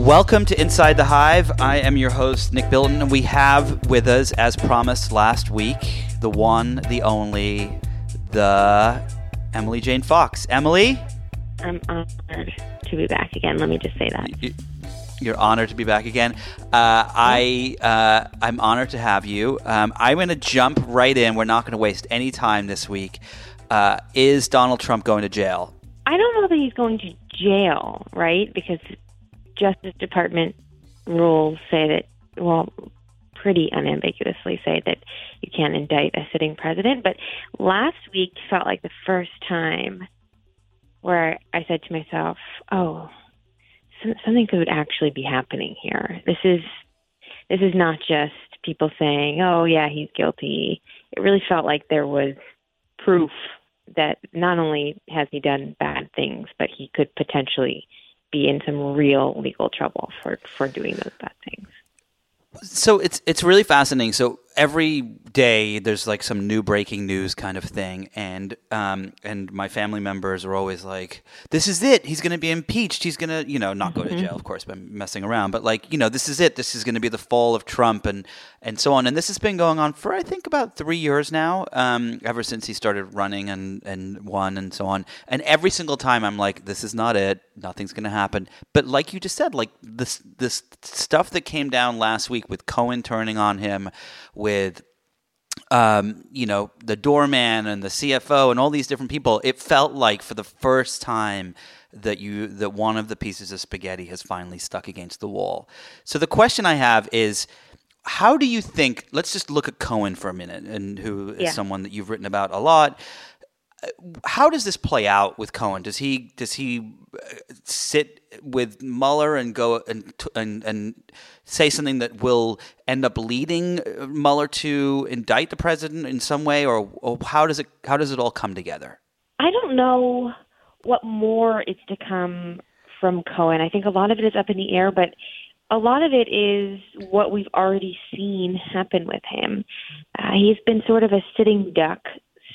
Welcome to Inside the Hive. I am your host, Nick Bilton, and we have with us, as promised last week, the one, the only, the Emily Jane Fox. Emily? I'm honored to be back again. Let me just say that. You're honored to be back again. Uh, I uh, I'm honored to have you. Um, I'm going to jump right in. We're not going to waste any time this week. Uh, is Donald Trump going to jail? I don't know that he's going to jail, right? Because Justice Department rules say that, well, pretty unambiguously say that you can't indict a sitting president. But last week felt like the first time where I said to myself, oh, something could actually be happening here. This is this is not just people saying, "Oh yeah, he's guilty." It really felt like there was proof that not only has he done bad things, but he could potentially be in some real legal trouble for for doing those bad things. So it's it's really fascinating. So every day there's like some new breaking news kind of thing, and um, and my family members are always like, "This is it. He's going to be impeached. He's going to, you know, not go to mm-hmm. jail, of course, by messing around, but like, you know, this is it. This is going to be the fall of Trump, and and so on. And this has been going on for I think about three years now, um, ever since he started running and and won and so on. And every single time I'm like, this is not it. Nothing's going to happen. But like you just said, like this this stuff that came down last week with Cohen turning on him with um, you know, the doorman and the CFO and all these different people, it felt like for the first time that you that one of the pieces of spaghetti has finally stuck against the wall. So the question I have is how do you think let's just look at Cohen for a minute and who is yeah. someone that you've written about a lot how does this play out with Cohen? Does he does he uh, sit with Mueller and go and and and say something that will end up leading uh, Mueller to indict the president in some way, or, or how does it how does it all come together? I don't know what more is to come from Cohen. I think a lot of it is up in the air, but a lot of it is what we've already seen happen with him. Uh, he's been sort of a sitting duck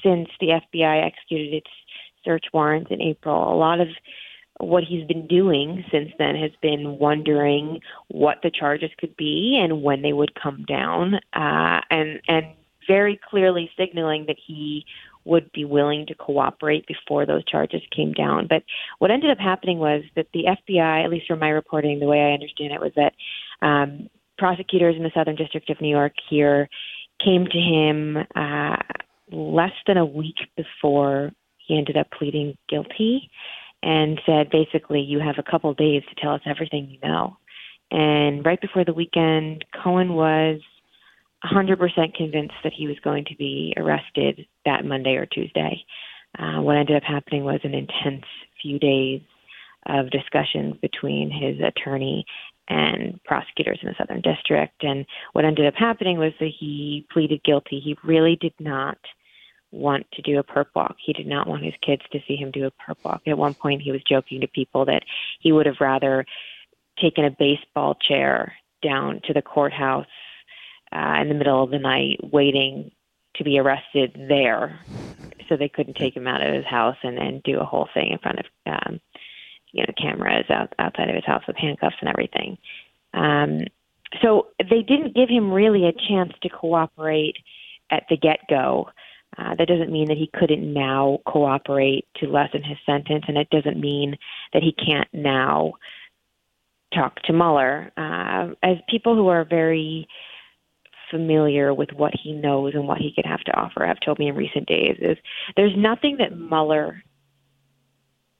since the FBI executed its search warrants in April. A lot of what he's been doing since then has been wondering what the charges could be and when they would come down, uh, and and very clearly signaling that he would be willing to cooperate before those charges came down. But what ended up happening was that the FBI, at least from my reporting, the way I understand it, was that um, prosecutors in the Southern District of New York here came to him uh, less than a week before he ended up pleading guilty and said basically you have a couple days to tell us everything you know. And right before the weekend, Cohen was 100% convinced that he was going to be arrested that Monday or Tuesday. Uh, what ended up happening was an intense few days of discussions between his attorney and prosecutors in the Southern District. And what ended up happening was that he pleaded guilty. He really did not want to do a perp walk. He did not want his kids to see him do a perp walk. At one point, he was joking to people that he would have rather taken a baseball chair down to the courthouse uh, in the middle of the night, waiting to be arrested there, so they couldn't take him out of his house and, and do a whole thing in front of um, you know cameras out, outside of his house with handcuffs and everything. Um, so they didn't give him really a chance to cooperate at the get go. Uh, that doesn't mean that he couldn't now cooperate to lessen his sentence, and it doesn't mean that he can't now talk to Mueller. Uh, as people who are very familiar with what he knows and what he could have to offer have told me in recent days is there's nothing that Mueller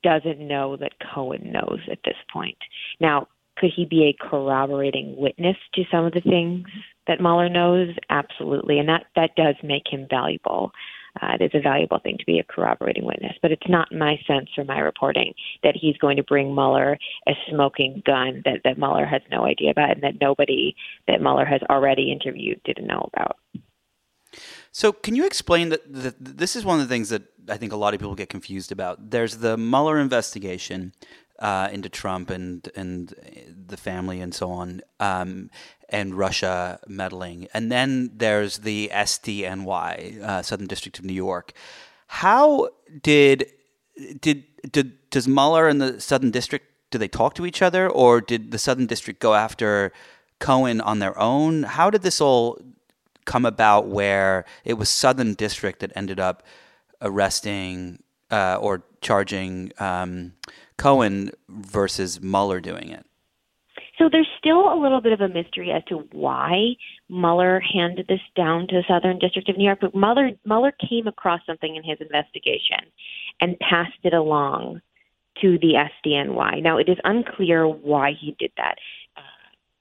doesn't know that Cohen knows at this point. Now, could he be a corroborating witness to some of the things that Mueller knows? Absolutely, and that that does make him valuable. Uh, it is a valuable thing to be a corroborating witness, but it's not my sense from my reporting that he's going to bring Mueller a smoking gun that, that Mueller has no idea about and that nobody that Mueller has already interviewed didn't know about. So, can you explain that? This is one of the things that I think a lot of people get confused about. There's the Mueller investigation uh, into Trump and and the family and so on, um, and Russia meddling, and then there's the SDNY, uh, Southern District of New York. How did did did does Mueller and the Southern District do they talk to each other, or did the Southern District go after Cohen on their own? How did this all come about? Where it was Southern District that ended up arresting uh, or charging um, Cohen versus Mueller doing it. So there's still a little bit of a mystery as to why Mueller handed this down to the Southern District of New York. But Mueller Mueller came across something in his investigation and passed it along to the SDNY. Now it is unclear why he did that. Uh,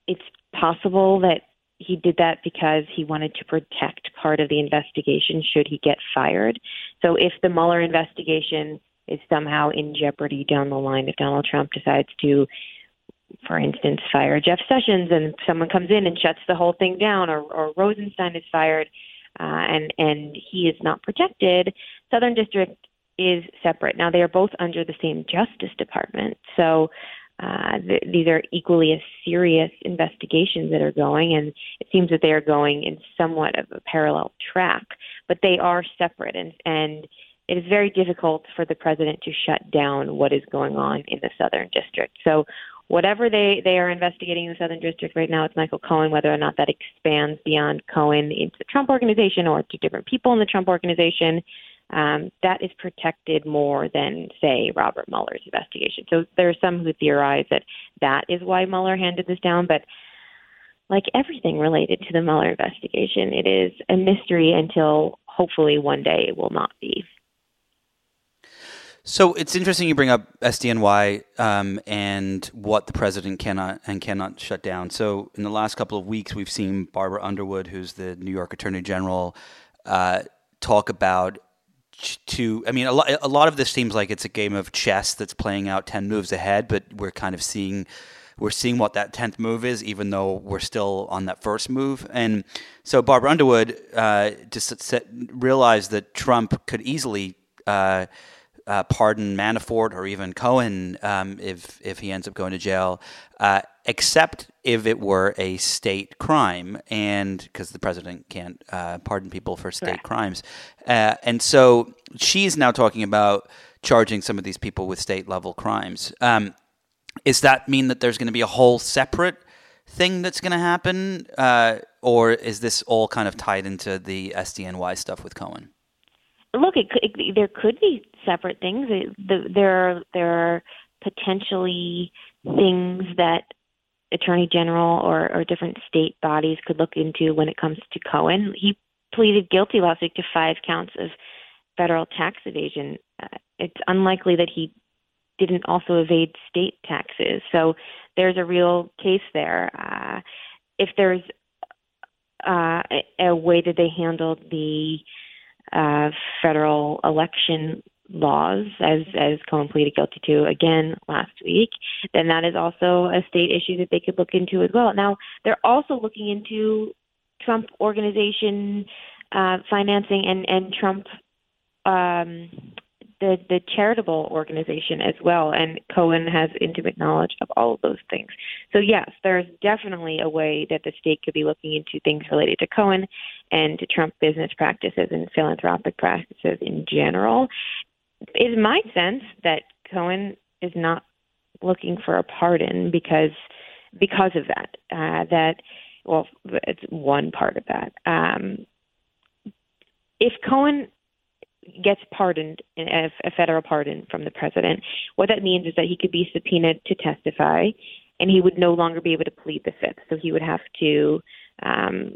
it's possible that he did that because he wanted to protect part of the investigation should he get fired. So if the Mueller investigation is somehow in jeopardy down the line, if Donald Trump decides to for instance, fire Jeff Sessions and someone comes in and shuts the whole thing down, or, or Rosenstein is fired uh, and and he is not protected, Southern District is separate. Now they are both under the same Justice Department, so uh, th- these are equally as serious investigations that are going, and it seems that they are going in somewhat of a parallel track, but they are separate, and and it is very difficult for the president to shut down what is going on in the Southern District. So whatever they they are investigating in the Southern District right now, it's Michael Cohen. Whether or not that expands beyond Cohen into the Trump organization or to different people in the Trump organization, um, that is protected more than say Robert Mueller's investigation. So there are some who theorize that that is why Mueller handed this down, but. Like everything related to the Mueller investigation, it is a mystery until hopefully one day it will not be. So it's interesting you bring up SDNY um, and what the president cannot and cannot shut down. So in the last couple of weeks, we've seen Barbara Underwood, who's the New York Attorney General, uh, talk about to. I mean, a lot, a lot of this seems like it's a game of chess that's playing out ten moves ahead, but we're kind of seeing we're seeing what that 10th move is, even though we're still on that first move. And so Barbara Underwood uh, just set, realized that Trump could easily uh, uh, pardon Manafort or even Cohen um, if if he ends up going to jail, uh, except if it were a state crime, and because the president can't uh, pardon people for state crimes, uh, and so she's now talking about charging some of these people with state level crimes. Um, does that mean that there's going to be a whole separate thing that's going to happen, uh, or is this all kind of tied into the SDNY stuff with Cohen? Look, it, it, there could be separate things. It, the, there are there are potentially things that attorney general or, or different state bodies could look into when it comes to Cohen. He pleaded guilty last week to five counts of federal tax evasion. Uh, it's unlikely that he didn't also evade state taxes. So there's a real case there. Uh, if there's uh, a, a way that they handled the uh, federal election laws, as as Cohen pleaded guilty to again last week, then that is also a state issue that they could look into as well. Now they're also looking into Trump organization uh, financing and and Trump um, the the charitable organization as well, and Cohen has intimate knowledge of all of those things. So yes, there's definitely a way that the state could be looking into things related to Cohen and to Trump business practices and philanthropic practices in general. It is my sense that Cohen is not looking for a pardon because because of that. Uh, that well, it's one part of that. Um, if Cohen gets pardoned, a, a federal pardon from the president, what that means is that he could be subpoenaed to testify, and he would no longer be able to plead the fifth. So he would have to um,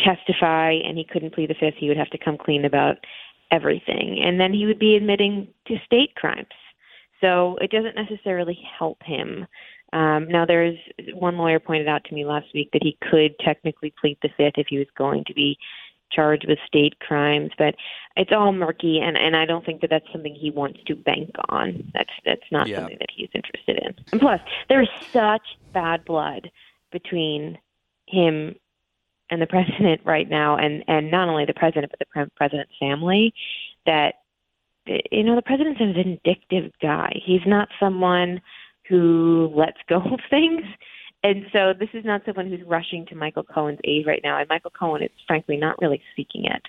testify, and he couldn't plead the fifth. He would have to come clean about everything, and then he would be admitting to state crimes. So it doesn't necessarily help him. Um, now, there's one lawyer pointed out to me last week that he could technically plead the fifth if he was going to be charged with state crimes, but it's all murky, and and I don't think that that's something he wants to bank on. That's that's not yeah. something that he's interested in. And plus, there's such bad blood between him and the president right now, and and not only the president but the pre- president's family. That you know, the president's a vindictive guy. He's not someone who lets go of things. And so this is not someone who's rushing to Michael Cohen's aid right now. And Michael Cohen is frankly not really seeking it.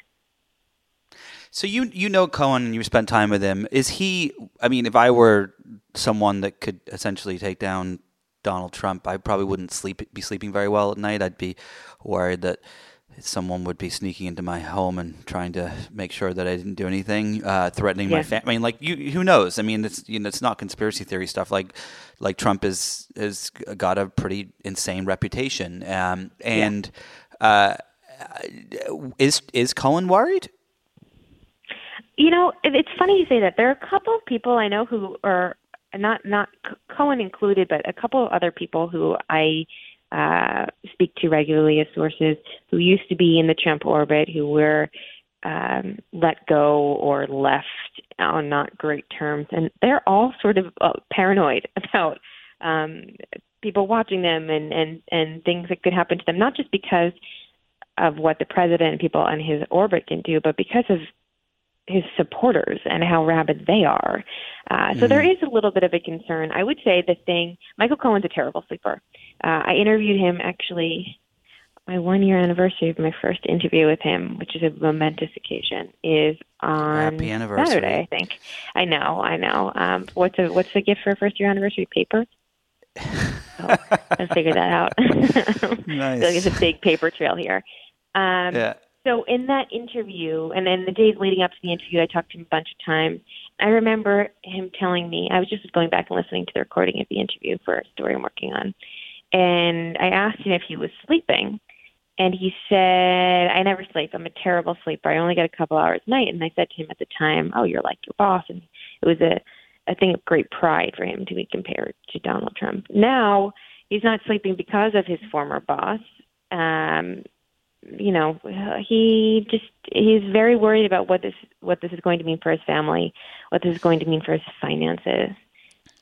So you you know Cohen and you spent time with him. Is he? I mean, if I were someone that could essentially take down Donald Trump, I probably wouldn't sleep be sleeping very well at night. I'd be worried that someone would be sneaking into my home and trying to make sure that I didn't do anything, uh, threatening my family. I mean, like you, who knows? I mean, it's you know, it's not conspiracy theory stuff. Like, like Trump is has got a pretty insane reputation, um, and yeah. uh, is is Cohen worried? You know, it's funny you say that. There are a couple of people I know who are not not Cohen included, but a couple of other people who I uh, speak to regularly as sources who used to be in the Trump orbit, who were um, let go or left on not great terms, and they're all sort of uh, paranoid about um, people watching them and and and things that could happen to them, not just because of what the president and people in his orbit can do, but because of his supporters and how rabid they are. Uh, so mm-hmm. there is a little bit of a concern. I would say the thing, Michael Cohen's a terrible sleeper. Uh, I interviewed him actually my one year anniversary of my first interview with him, which is a momentous occasion, is on Happy Saturday. I think. I know, I know. Um, what's a what's the gift for a first year anniversary? Paper. oh, let's figure that out. nice. like it's a big paper trail here. Um, yeah. So in that interview, and then the days leading up to the interview, I talked to him a bunch of times. I remember him telling me I was just going back and listening to the recording of the interview for a story I'm working on, and I asked him if he was sleeping, and he said, "I never sleep. I'm a terrible sleeper. I only get a couple hours a night." And I said to him at the time, "Oh, you're like your boss," and it was a a thing of great pride for him to be compared to Donald Trump. Now he's not sleeping because of his former boss. Um, you know, he just he's very worried about what this what this is going to mean for his family, what this is going to mean for his finances.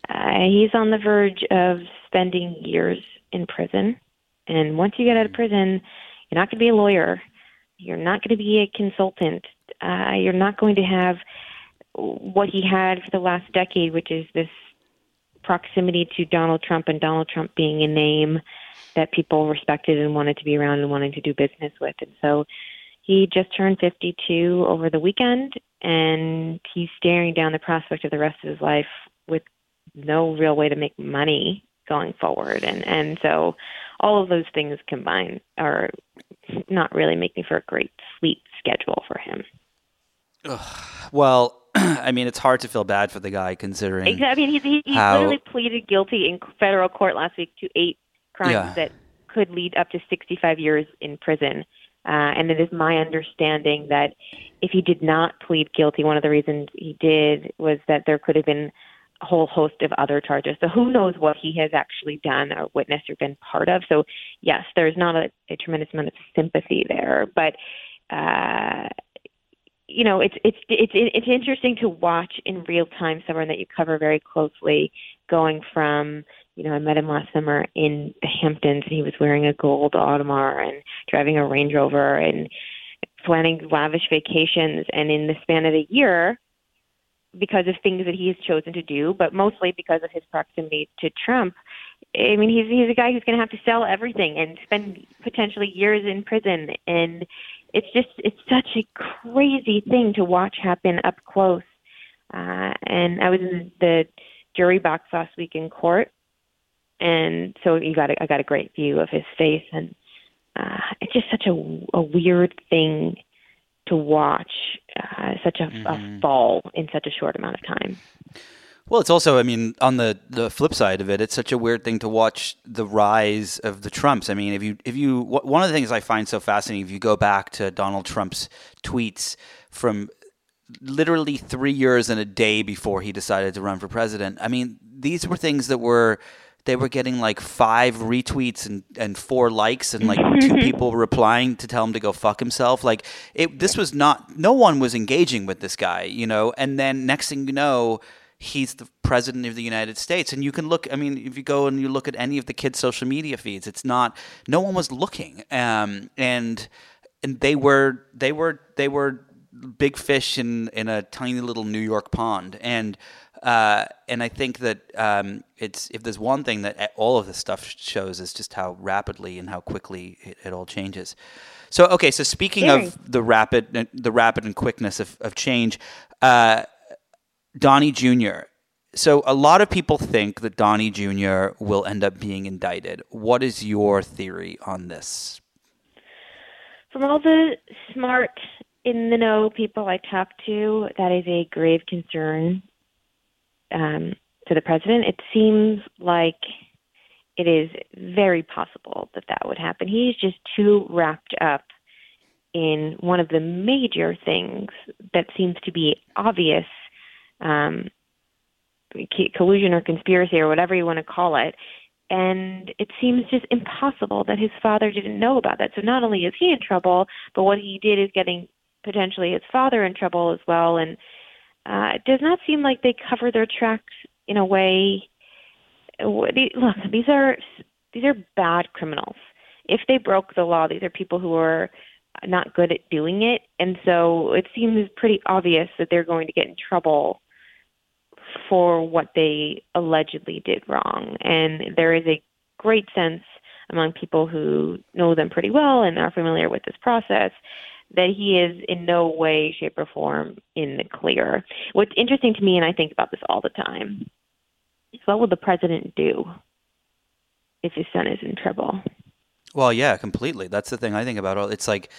Uh, he's on the verge of spending years in prison, and once you get out of prison, you're not going to be a lawyer, you're not going to be a consultant, uh, you're not going to have what he had for the last decade, which is this proximity to Donald Trump and Donald Trump being a name that people respected and wanted to be around and wanted to do business with. And so he just turned 52 over the weekend, and he's staring down the prospect of the rest of his life with no real way to make money going forward. And and so all of those things combined are not really making for a great sleep schedule for him. Ugh. Well, I mean, it's hard to feel bad for the guy considering. I mean, he, he, he how... literally pleaded guilty in federal court last week to eight crimes yeah. that could lead up to 65 years in prison. Uh, and it is my understanding that if he did not plead guilty, one of the reasons he did was that there could have been a whole host of other charges. So who knows what he has actually done or witnessed or been part of. So yes, there's not a, a tremendous amount of sympathy there, but uh, you know, it's it's it's it's interesting to watch in real time someone that you cover very closely going from you know, I met him last summer in the Hamptons, and he was wearing a gold Audemars and driving a Range Rover and planning lavish vacations. And in the span of a year, because of things that he has chosen to do, but mostly because of his proximity to Trump, I mean, he's he's a guy who's going to have to sell everything and spend potentially years in prison. And it's just it's such a crazy thing to watch happen up close. Uh, and I was in the jury box last week in court and so you got a, I got a great view of his face, and uh, it's just such a, a weird thing to watch, uh, such a, mm-hmm. a fall in such a short amount of time. Well, it's also, I mean, on the, the flip side of it, it's such a weird thing to watch the rise of the Trumps. I mean, if you if you one of the things I find so fascinating, if you go back to Donald Trump's tweets from literally three years and a day before he decided to run for president, I mean, these were things that were they were getting like five retweets and, and four likes and like two people replying to tell him to go fuck himself. Like it, this was not, no one was engaging with this guy, you know. And then next thing you know, he's the president of the United States. And you can look, I mean, if you go and you look at any of the kids' social media feeds, it's not, no one was looking. Um, and, and they were, they were, they were big fish in in a tiny little New York pond, and uh, and I think that um, it's if there's one thing that all of this stuff shows is just how rapidly and how quickly it, it all changes. So okay, so speaking Very. of the rapid the rapid and quickness of, of change, uh, Donnie Jr. So a lot of people think that Donnie Jr. will end up being indicted. What is your theory on this? From all the smart, in the know people I talk to, that is a grave concern um, to the president. It seems like it is very possible that that would happen. He's just too wrapped up in one of the major things that seems to be obvious um, collusion or conspiracy or whatever you want to call it. And it seems just impossible that his father didn't know about that. So not only is he in trouble, but what he did is getting potentially his father in trouble as well. And uh, it does not seem like they cover their tracks in a way. Look, these are these are bad criminals. If they broke the law, these are people who are not good at doing it, and so it seems pretty obvious that they're going to get in trouble for what they allegedly did wrong. And there is a great sense among people who know them pretty well and are familiar with this process that he is in no way, shape, or form in the clear. What's interesting to me, and I think about this all the time, is what will the president do if his son is in trouble? Well, yeah, completely. That's the thing I think about. All it's like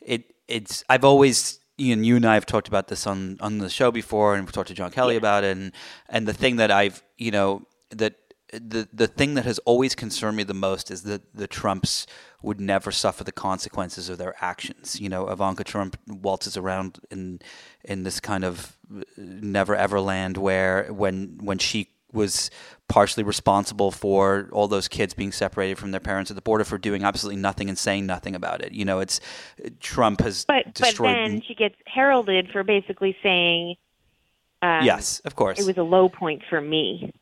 it. It's I've always Ian, you and I have talked about this on on the show before, and we've talked to John Kelly yeah. about it. And and the thing that I've you know that the the thing that has always concerned me the most is that the Trumps would never suffer the consequences of their actions. You know, Ivanka Trump waltzes around in in this kind of never ever land where when when she was partially responsible for all those kids being separated from their parents at the border for doing absolutely nothing and saying nothing about it. You know, it's Trump has but, destroyed. But then she gets heralded for basically saying, um, "Yes, of course, it was a low point for me."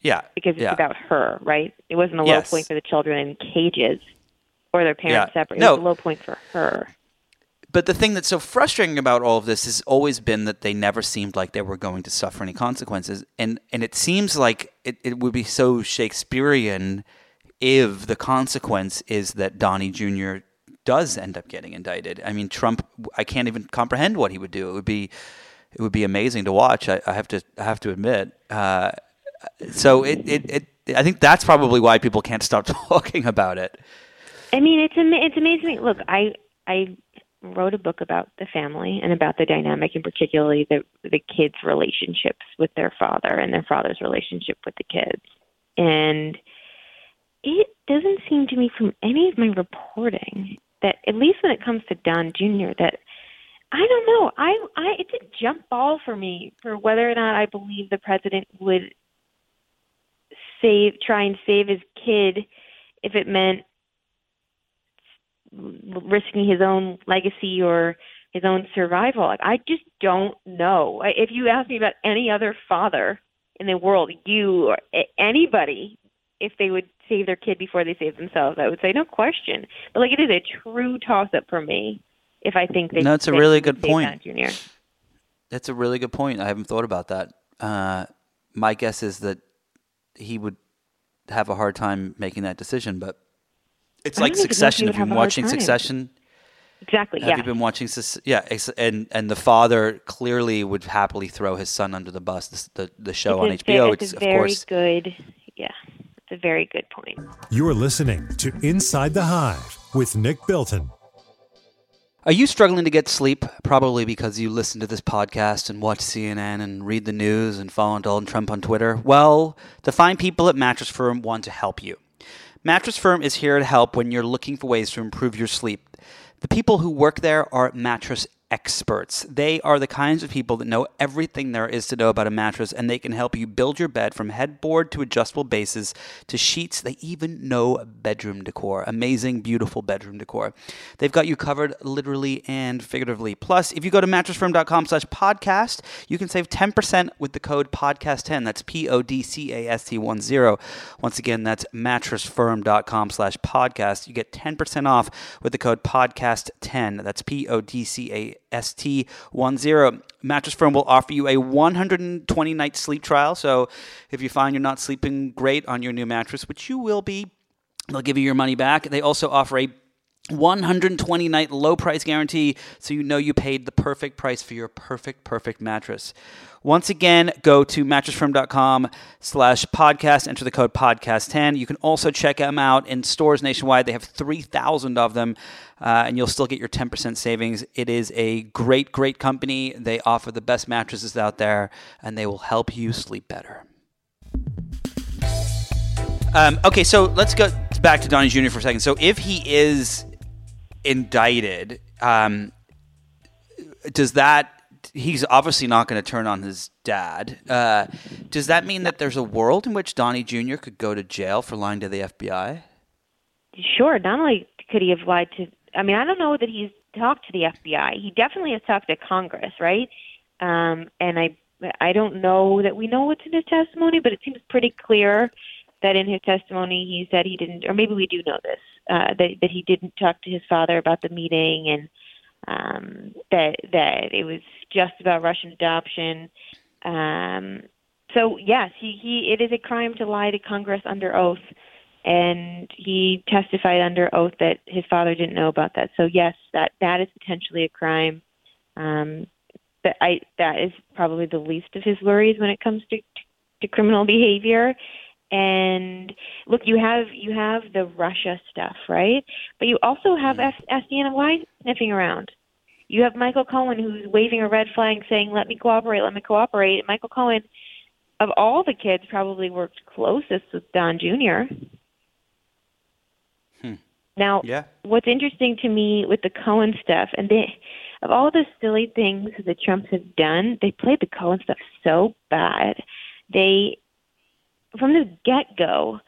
Yeah, because it's yeah. about her, right? It wasn't a low Yes. point for the children in cages or their parents Yeah. separate. It No. was a low point for her. But the thing that's so frustrating about all of this has always been that they never seemed like they were going to suffer any consequences. And and it seems like it, it would be so Shakespearean if the consequence is that Donnie Jr. does end up getting indicted. I mean, Trump I can't even comprehend what he would do. It would be it would be amazing to watch. I, I have to I have to admit. Uh, so it, it, it I think that's probably why people can't stop talking about it. I mean, it's ama- it's amazing. Look, I I wrote a book about the family and about the dynamic, and particularly the the kids' relationships with their father and their father's relationship with the kids. And it doesn't seem to me from any of my reporting that, at least when it comes to Don Jr., that I don't know. I I it's a jump ball for me for whether or not I believe the president would save try and save his kid if it meant risking his own legacy or his own survival. Like I just don't know. If you ask me about any other father in the world, you or anybody, if they would save their kid before they save themselves, I would say no question. But like it is a true toss up for me. If I think they No, it's a really good point. Junior. That's a really good point. I haven't thought about that. Uh, my guess is that he would have a hard time making that decision, but it's I like don't even know if Succession. Have you been have a hard watching. Succession? Exactly. Have yeah. you been watching? Sus- Yeah, and and the father clearly would happily throw his son under the bus. This, the the show on a, HBO. It's, it's a of very course good. Yeah, it's a very good point. You're listening to Inside the Hive with Nick Bilton. Are you struggling to get sleep? Probably because you listen to this podcast and watch CNN and read the news and follow Donald Trump on Twitter. Well, the fine people at Mattress Firm want to help you. Mattress Firm is here to help when you're looking for ways to improve your sleep. The people who work there are mattress experts. They are the kinds of people that know everything there is to know about a mattress, and they can help you build your bed from headboard to adjustable bases to sheets. They even know bedroom decor. Amazing, beautiful bedroom decor. They've got you covered literally and figuratively. Plus, if you go to mattressfirm.com slash podcast, you can save 10% with the code podcast10. That's P-O-D-C-A-S-T-1-0. Once again, that's mattressfirm.com slash podcast. You get 10% off with the code podcast10. That's P-O-D-C-A ST10. Mattress Firm will offer you a 120 night sleep trial. So if you find you're not sleeping great on your new mattress, which you will be, they'll give you your money back. They also offer a 120 night low price guarantee so you know you paid the perfect price for your perfect perfect mattress once again go to mattressfirm.com slash podcast enter the code podcast 10 you can also check them out in stores nationwide they have 3000 of them uh, and you'll still get your 10% savings it is a great great company they offer the best mattresses out there and they will help you sleep better um, okay so let's go back to donnie jr for a second so if he is indicted, um, does that? He's obviously not going to turn on his dad. Uh, does that mean that there's a world in which Donnie Jr. could go to jail for lying to the FBI? Sure. Not only could he have lied to, I mean, I don't know that he's talked to the FBI. He definitely has talked to Congress, right? Um, and I, I don't know that we know what's in his testimony, but it seems pretty clear that in his testimony he said he didn't, or maybe we do know this, uh, that that he didn't talk to his father about the meeting, and um, that that it was just about Russian adoption. Um, so yes, he, he it is a crime to lie to Congress under oath, and he testified under oath that his father didn't know about that. So yes, that that is potentially a crime. Um, that I that is probably the least of his worries when it comes to to, to criminal behavior and look you have you have the russia stuff right but you also have mm-hmm. sdny sniffing around you have michael cohen who's waving a red flag saying let me cooperate let me cooperate and michael cohen of all the kids probably worked closest with don jr. now yeah. what's interesting to me with the cohen stuff and they of all the silly things the trumps have done they played the cohen stuff so bad they from the get go,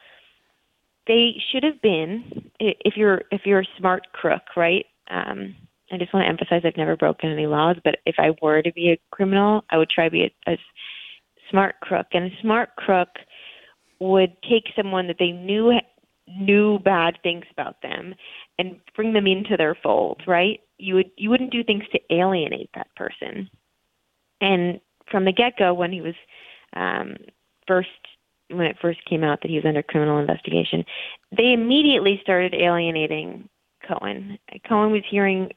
they should have been. If you're if you're a smart crook, right? Um, I just want to emphasize I've never broken any laws, but if I were to be a criminal, I would try to be a, a smart crook. And a smart crook would take someone that they knew knew bad things about them and bring them into their fold, right? You would you wouldn't do things to alienate that person. And from the get go, when he was um, first when it first came out that he was under criminal investigation, they immediately started alienating Cohen. Cohen was hearing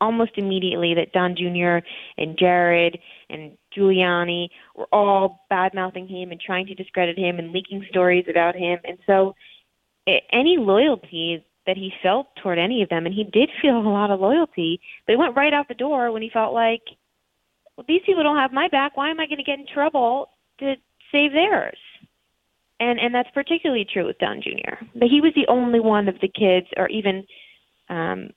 almost immediately that Don Jr. and Jared and Giuliani were all bad mouthing him and trying to discredit him and leaking stories about him. And so, any loyalty that he felt toward any of them, and he did feel a lot of loyalty, but went right out the door when he felt like, well, these people don't have my back. Why am I going to get in trouble to save theirs? and and that's particularly true with Don Jr. But he was the only one of the kids, or even um,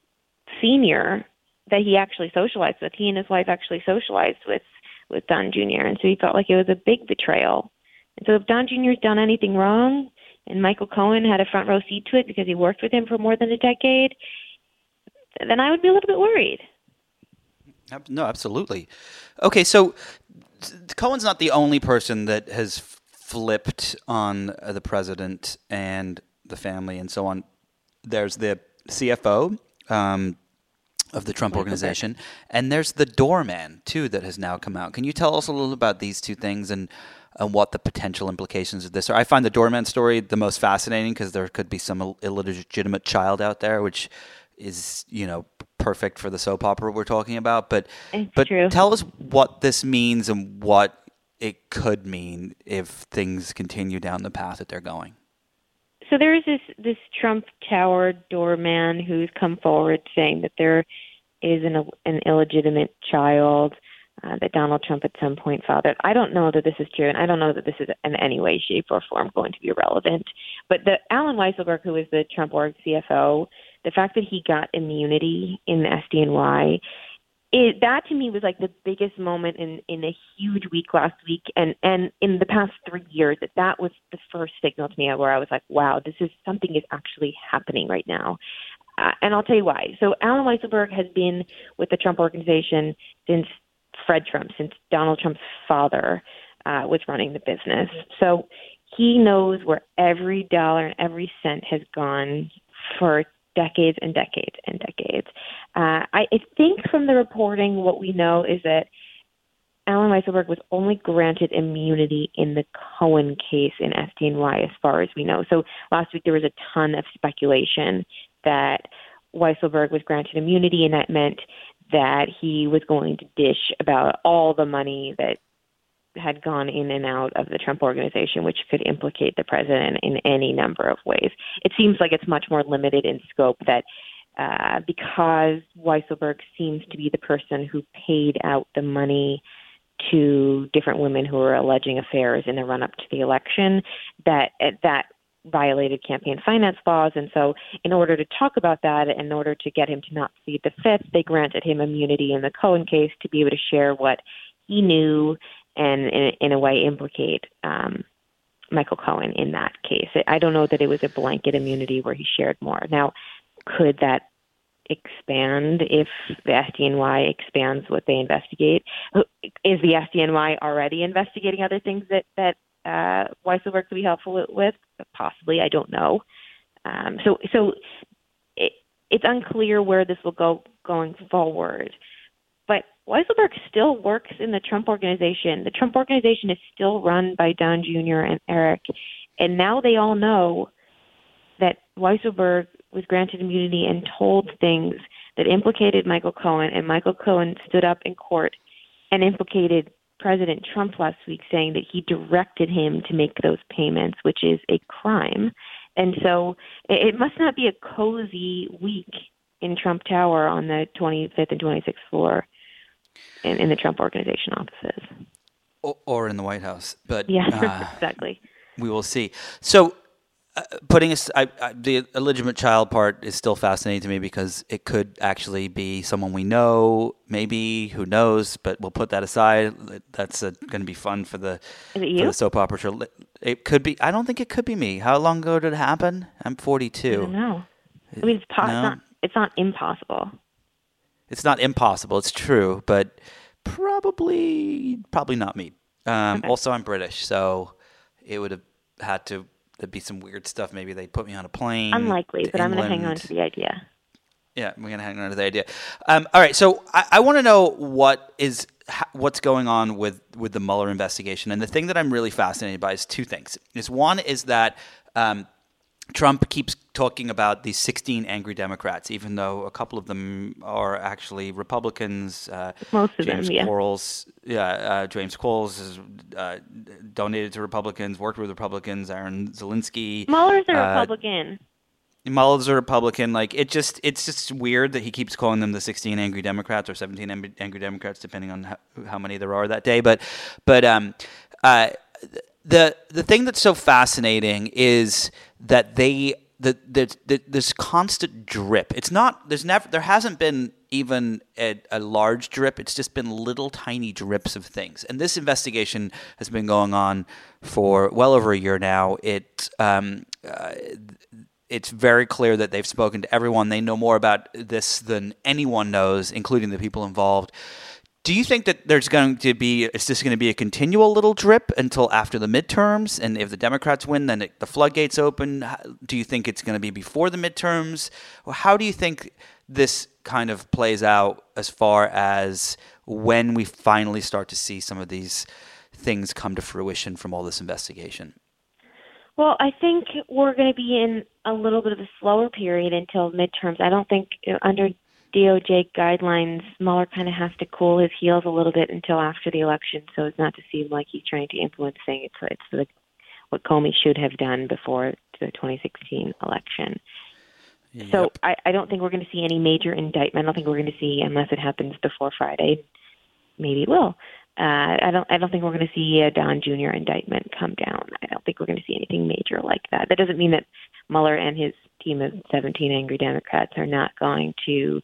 senior, that he actually socialized with. He and his wife actually socialized with with Don Jr. And so he felt like it was a big betrayal. And so if Don Jr.'s done anything wrong, and Michael Cohen had a front row seat to it because he worked with him for more than a decade, then I would be a little bit worried. No, absolutely. Okay, so Cohen's not the only person that has flipped on uh, the president and the family and so on. There's the CFO um, of the Trump organization, and there's the doorman too that has now come out. Can you tell us a little about these two things and? And what the potential implications of this are. I find the doorman story the most fascinating because there could be some illegitimate child out there, which is you know perfect for the soap opera we're talking about. But it's but true. tell us what this means and what it could mean if things continue down the path that they're going? So there is this this Trump Tower doorman who's come forward saying that there is an an illegitimate child uh, that Donald Trump at some point fathered. I don't know that this is true, and I don't know that this is in any way, shape, or form going to be relevant. But the Allen Weisselberg, who is the Trump org CFO, the fact that he got immunity in the SDNY it, that to me was like the biggest moment in in a huge week last week and and in the past three years that that was the first signal to me where I was like wow this is something is actually happening right now uh, and I'll tell you why so Allen Weisselberg has been with the Trump organization since Fred Trump since Donald Trump's father uh, was running the business so he knows where every dollar and every cent has gone for decades and decades and decades. Uh, I, think from the reporting, what we know is that Allen Weisselberg was only granted immunity in the Cohen case in SDNY, as far as we know. So last week there was a ton of speculation that Weisselberg was granted immunity, and that meant that he was going to dish about all the money that had gone in and out of the Trump organization, which could implicate the president in any number of ways. It seems like it's much more limited in scope that uh, because Weisselberg seems to be the person who paid out the money to different women who were alleging affairs in the run up to the election, that that violated campaign finance laws. And so, in order to talk about that, in order to get him to not plead the fifth, they granted him immunity in the Cohen case to be able to share what he knew and, in, in a way, implicate um, Michael Cohen in that case. I don't know that it was a blanket immunity where he shared more. Now, could that expand if the SDNY expands what they investigate? Is the SDNY already investigating other things that that uh, Weisselberg could be helpful with? Possibly, I don't know. Um, so, so it, it's unclear where this will go going forward. But Weisselberg still works in the Trump organization. The Trump organization is still run by Don Jr. and Eric, and now they all know that Weisselberg was granted immunity and told things that implicated Michael Cohen, and Michael Cohen stood up in court and implicated President Trump last week, saying that he directed him to make those payments, which is a crime. And so it must not be a cozy week in Trump Tower on the 25th and 26th floor in, in the Trump Organization offices. Or, or in the White House. But yeah, uh, exactly. We will see. So uh, putting us, I, I, the illegitimate child part is still fascinating to me because it could actually be someone we know, maybe who knows, but we'll put that aside. That's going to be fun for the, for the soap opera show. It could be. I don't think it could be me. How long ago did it happen? I'm 42. I don't know. I mean, it's, po- no? it's not. It's not impossible. It's not impossible. It's true, but probably probably not me. Um, okay. Also, I'm British, so it would have had to there'd be some weird stuff. Maybe they put me on a plane. Unlikely, but England. I'm going to hang on to the idea. Yeah, we're going to hang on to the idea. Um, all right, so I, I want to know what is what's going on with with the Mueller investigation, and the thing that I'm really fascinated by is two things. Is one is that. Um, Trump keeps talking about these 16 angry Democrats, even though a couple of them are actually Republicans. Uh, Most of James them, yeah. Quarles, yeah, uh, James Quarles has uh, donated to Republicans, worked with Republicans. Aaron Zelinsky. Mueller's a uh, Republican. Mueller's a Republican. Like it just, it's just weird that he keeps calling them the 16 angry Democrats or 17 angry Democrats, depending on how, how many there are that day. But, but um, uh, the the thing that's so fascinating is that they the, the, the, this constant drip. It's not there's never there hasn't been even a, a, large drip. It's just been little tiny drips of things. And this investigation has been going on for well over a year now. It um, uh, it's very clear that they've spoken to everyone. They know more about this than anyone knows, including the people involved. Do you think that there's going to be is this going to be a continual little drip until after the midterms? And if the Democrats win, then it, the floodgates open. Do you think it's going to be before the midterms? How do you think this kind of plays out as far as when we finally start to see some of these things come to fruition from all this investigation? Well, I think we're going to be in a little bit of a slower period until midterms. I don't think under DOJ guidelines, Mueller kind of has to cool his heels a little bit until after the election, so as not to seem like he's trying to influence things. It's it's the, what Comey should have done before the 2016 election. Yep. So I, I don't think we're going to see any major indictment. I don't think we're going to see unless it happens before Friday. Maybe it will. Uh, I don't. I don't think we're going to see a Don Jr. indictment come down. I don't think we're going to see anything major like that. That doesn't mean that Mueller and his team of 17 angry Democrats are not going to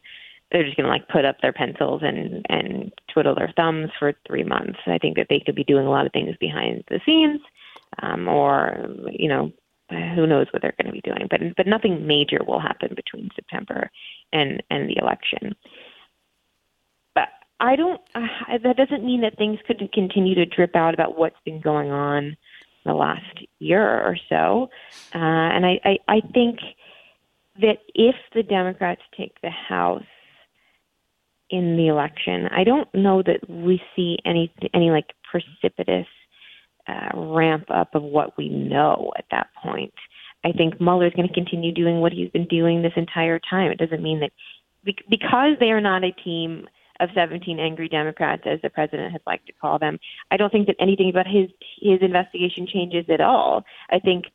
they're just going to like put up their pencils and and twiddle their thumbs for three months. I think that they could be doing a lot of things behind the scenes, um, or you know, who knows what they're going to be doing. But but nothing major will happen between September and and the election. But I don't. Uh, that doesn't mean that things couldn't continue to drip out about what's been going on the last year or so. Uh, and I, I I think that if the Democrats take the House in the election, I don't know that we see any any like precipitous uh, ramp up of what we know at that point. I think Mueller is going to continue doing what he's been doing this entire time. It doesn't mean that because they are not a team of 17 angry Democrats, as the president has liked to call them, I don't think that anything about his his investigation changes at all. I think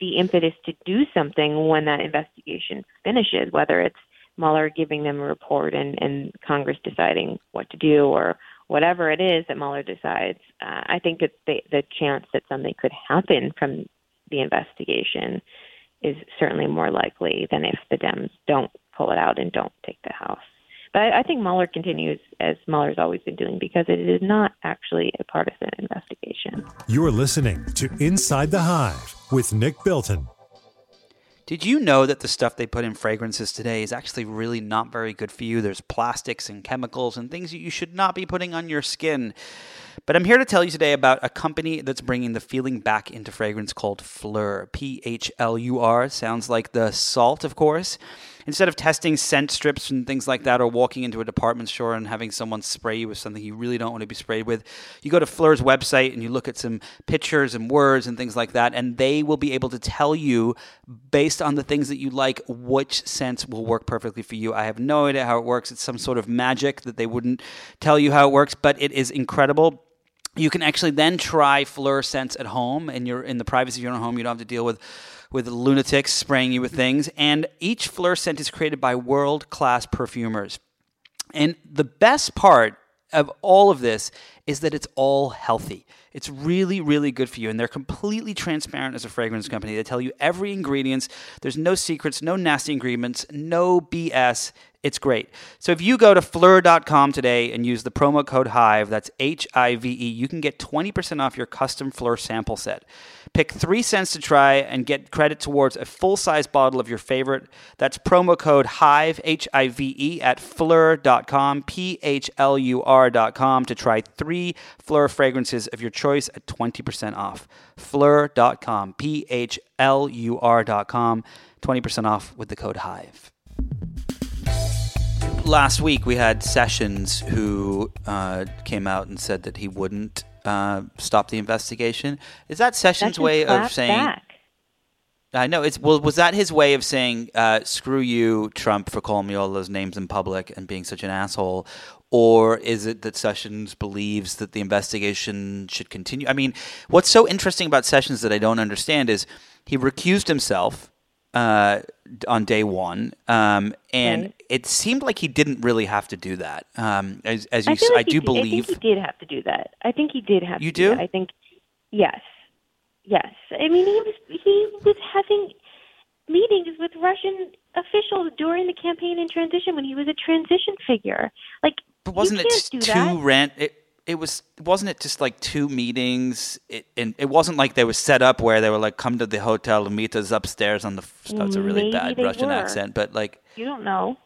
the impetus to do something when that investigation finishes, whether it's Mueller giving them a report and, and Congress deciding what to do or whatever it is that Mueller decides, uh, I think that the, the chance that something could happen from the investigation is certainly more likely than if the Dems don't pull it out and don't take the House. But I, I think Mueller continues as Mueller's always been doing because it is not actually a partisan investigation. You're listening to Inside the Hive with Nick Bilton. Did you know that the stuff they put in fragrances today is actually really not very good for you? There's plastics and chemicals and things that you should not be putting on your skin. But I'm here to tell you today about a company that's bringing the feeling back into fragrance called Phlur. P H L U R. Sounds like the salt, of course instead of testing scent strips and things like that, or walking into a department store and having someone spray you with something you really don't want to be sprayed with, you go to Phlur's website and you look at some pictures and words and things like that, and they will be able to tell you based on the things that you like which scents will work perfectly for you. I have no idea how it works. It's some sort of magic that they wouldn't tell you how it works, but it is incredible you can actually then try Phlur scents at home and you're in the privacy of your own home you don't have to deal with with lunatics spraying you with things. And each Phlur scent is created by world class perfumers. And the best part of all of this is that it's all healthy. It's really, really good for you. And they're completely transparent as a fragrance company. They tell you every ingredient. There's no secrets, no nasty ingredients, no BS. It's great. So if you go to phlur.com today and use the promo code HIVE, that's H I V E, you can get 20% off your custom Phlur sample set. Pick three scents to try and get credit towards a full size bottle of your favorite. That's promo code HIVE, H I V E, at phlur.com, P H L U R.com to try three Phlur fragrances of your choice at 20% off. Phlur.com, P H L U R.com, 20% off with the code HIVE last week we had Sessions who uh, came out and said that he wouldn't uh, stop the investigation. Is that Sessions' way of saying? Back. I know it's well. Was that his way of saying uh, "screw you, Trump, for calling me all those names in public and being such an asshole"? Or is it that Sessions believes that the investigation should continue? I mean, what's so interesting about Sessions that I don't understand is he recused himself uh, on day one, um, and right. it seemed like he didn't really have to do that. Um, as, as you, I, like I do did, believe I think he did have to do that. I think he did have. You to do? do? I think yes, yes. I mean, he was he was having meetings with Russian officials during the campaign in transition when he was a transition figure. Like, but wasn't it too rant? It, it was wasn't it just like two meetings it, and it wasn't like they were set up where they were like come to the hotel and meet us upstairs on the that's a really Maybe bad russian were. accent but like you don't know.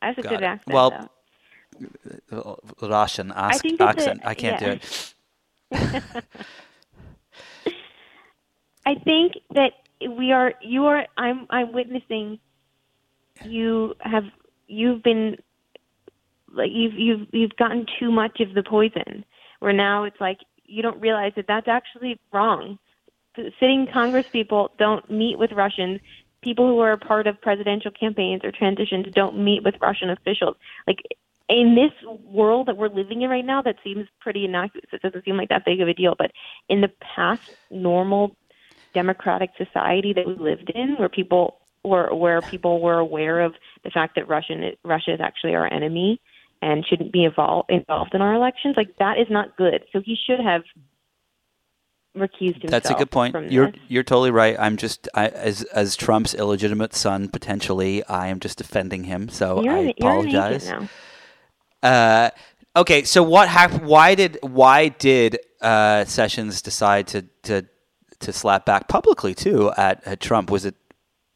That's a good it. accent. Well, though. uh, russian I ac- think that the- accent i can't yeah. do it I think that we are. You are. I'm. I'm witnessing. You have. You've been. Like you've you've you've gotten too much of the poison. Where now it's like you don't realize that that's actually wrong. Sitting Congress people don't meet with Russians. People who are part of presidential campaigns or transitions don't meet with Russian officials. Like in this world that we're living in right now, that seems pretty innocuous. It doesn't seem like that big of a deal. But in the past, normal democratic society that we lived in, where people were where people were aware of the fact that Russian Russia is actually our enemy and shouldn't be involved involved in our elections, like that is not good. So he should have recused himself. That's a good point. You're this. you're totally right. I'm just I, as as Trump's illegitimate son potentially. I am just defending him. So You're I an, apologize. Uh, okay, so what happened? Why did why did uh, Sessions decide to to to slap back publicly too at, at Trump? Was it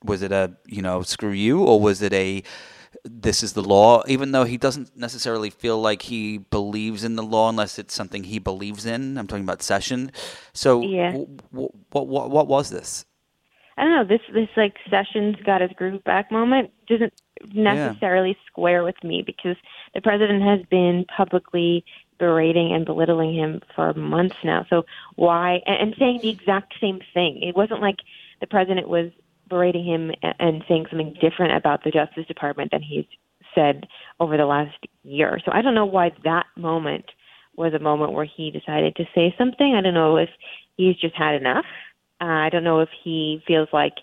was it a you know screw you or was it a this is the law? Even though he doesn't necessarily feel like he believes in the law unless it's something he believes in. I'm talking about Session. So Yeah. w- w- what what what was this? I don't know this this like Sessions got his groove back moment doesn't necessarily yeah. square with me because the president has been publicly berating and belittling him for months now. So why and, and saying the exact same thing? It wasn't like the president was berating him and saying something different about the Justice Department than he's said over the last year. So I don't know why that moment was a moment where he decided to say something. I don't know if he's just had enough. Uh, I don't know if he feels like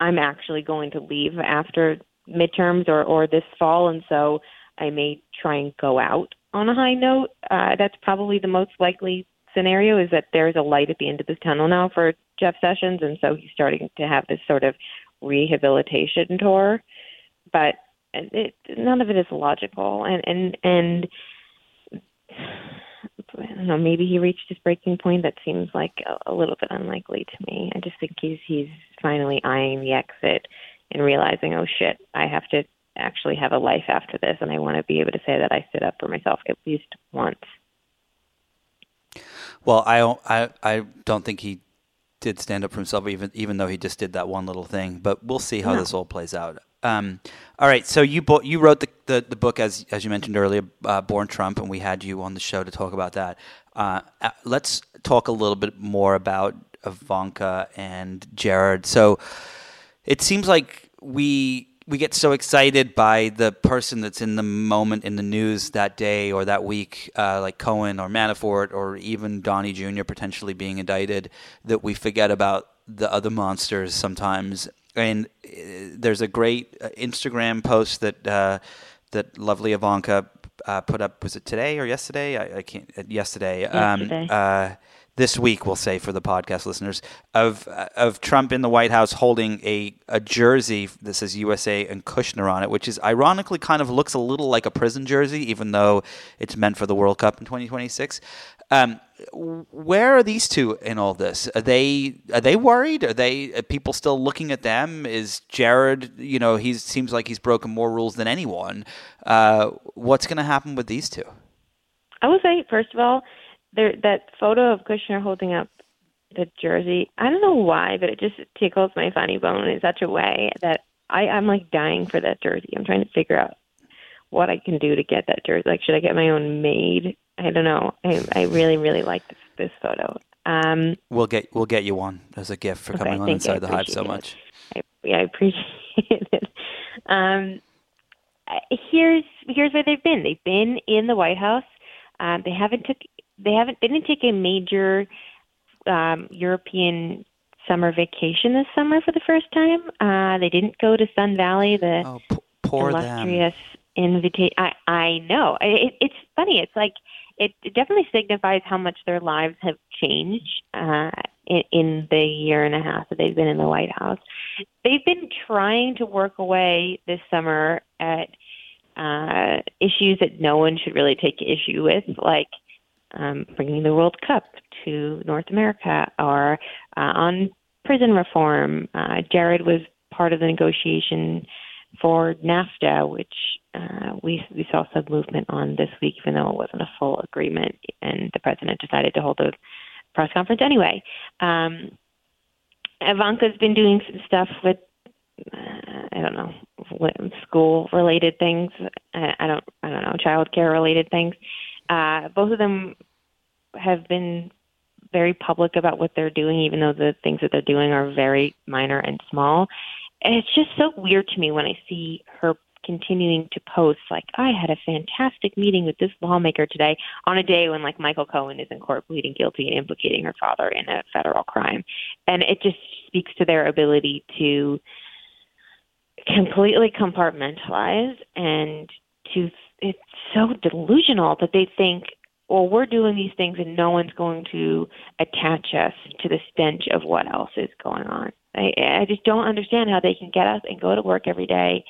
I'm actually going to leave after midterms or, or this fall, and so I may try and go out on a high note. Uh, that's probably the most likely scenario is that there's a light at the end of the tunnel now for Jeff Sessions, and so he's starting to have this sort of rehabilitation tour. But it, none of it is logical, and and and I don't know. Maybe he reached his breaking point. That seems like a, a little bit unlikely to me. I just think he's he's finally eyeing the exit and realizing, oh shit, I have to actually have a life after this, and I want to be able to say that I stood up for myself at least once. Well, I don't, I, I don't think he did stand up for himself, even even though he just did that one little thing. But we'll see how this all plays out. Um, all right, so you bo- you wrote the, the, the, book as as you mentioned earlier, uh, Born Trump, and we had you on the show to talk about that. Uh, uh let's talk a little bit more about Ivanka and Jared. So it seems like we we get so excited by the person that's in the moment in the news that day or that week, uh, like Cohen or Manafort or even Donnie Jr. potentially being indicted, that we forget about the other monsters sometimes. And uh, there's a great uh, Instagram post that uh, that lovely Ivanka uh, put up. Was it today or yesterday? I, I can't. Yesterday. Yesterday. Um, this week, we'll say for the podcast listeners, of of Trump in the White House holding a, a jersey that says USA and Kushner on it, which is ironically kind of looks a little like a prison jersey, even though it's meant for the World Cup in 2026. Um, where are these two in all this? Are they are they worried? Are they are people still looking at them? Is Jared, you know, he seems like he's broken more rules than anyone. Uh, what's going to happen with these two? I would say, first of all, there that photo of Kushner holding up the jersey. I don't know why, but it just tickles my funny bone in such a way that I, I'm like dying for that jersey. I'm trying to figure out what I can do to get that jersey. Like, should I get my own made? I don't know. I I really really like this this photo. Um, we'll get we'll get you one as a gift for okay, coming on inside the hive so much. I, yeah, I appreciate it. Um, here's here's where they've been. They've been in the White House. Um, they haven't took they haven't they didn't take a major um, European summer vacation this summer for the first time. Uh, they didn't go to Sun Valley, the oh, p- poor illustrious invitation. I I know. It, it's funny. It's like it, it definitely signifies how much their lives have changed uh, in, in the year and a half that they've been in the White House. They've been trying to work away this summer at uh, issues that no one should really take issue with, like um, bringing the World Cup to North America or uh, on prison reform. Uh, Jared was part of the negotiation for NAFTA, which uh, we we saw some movement on this week, even though it wasn't a full agreement, and the president decided to hold a press conference anyway. Um, Ivanka's been doing some stuff with uh, I don't know school related things. I, I don't I don't know child care related things. Uh, both of them have been very public about what they're doing, even though the things that they're doing are very minor and small. And it's just so weird to me when I see her continuing to post like I had a fantastic meeting with this lawmaker today on a day when like Michael Cohen is in court pleading guilty and implicating her father in a federal crime. And it just speaks to their ability to completely compartmentalize and to it's so delusional that they think well we're doing these things and no one's going to attach us to the stench of what else is going on. I i just don't understand how they can get up and go to work every day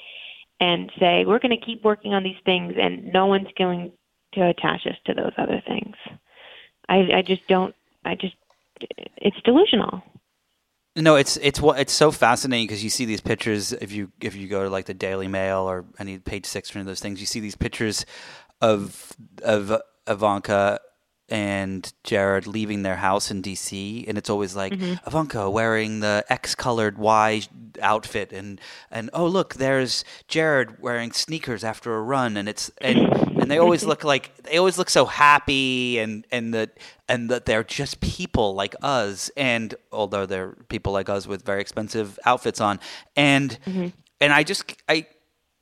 and say we're going to keep working on these things and no one's going to attach us to those other things. I i just don't i just it's delusional no, it's it's what it's so fascinating because you see these pictures if you if you go to like the Daily Mail or any page six or any of those things, you see these pictures of of Ivanka and Jared leaving their house in DC, and it's always like Mm-hmm. Ivanka wearing the X-colored Y outfit, and and oh look, there's Jared wearing sneakers after a run, and it's and and they always look like they always look so happy, and and that and that they're just people like us, and although they're people like us with very expensive outfits on, and mm-hmm. and I just I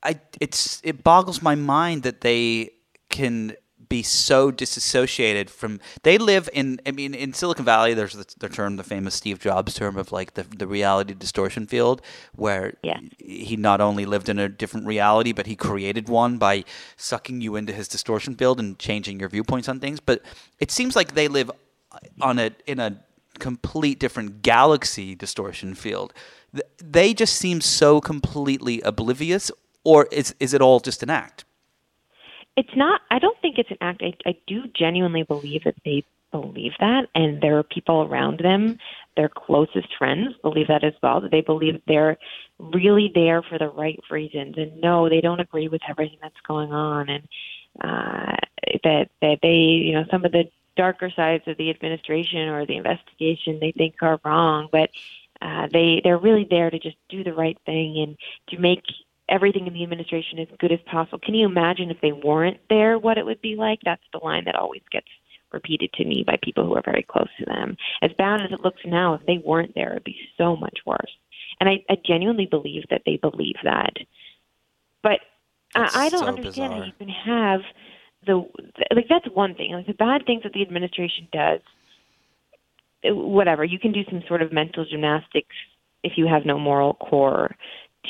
I it's it boggles my mind that they can be so disassociated from they live in I mean in Silicon Valley there's the, the term the famous Steve Jobs term of like the the reality distortion field where Yeah. he not only lived in a different reality but he created one by sucking you into his distortion field and changing your viewpoints on things. But it seems like they live on a in a complete different galaxy distortion field. They just seem so completely oblivious or is is it all just an act It's not. I don't think it's an act. I, I do genuinely believe that they believe that, and there are people around them, their closest friends, believe that as well. That they believe they're really there for the right reasons, and no, they don't agree with everything that's going on, and uh, that that they, you know, some of the darker sides of the administration or the investigation they think are wrong, but uh, they they're really there to just do the right thing and to make everything in the administration as good as possible. Can you imagine if they weren't there, what it would be like? That's the line that always gets repeated to me by people who are very close to them. As bad as it looks now, if they weren't there, it'd be so much worse. And I, I genuinely believe that they believe that. But I, I don't so understand how bizarre. you can have the like that's one thing. Like the bad things that the administration does whatever you can do some sort of mental gymnastics if you have no moral core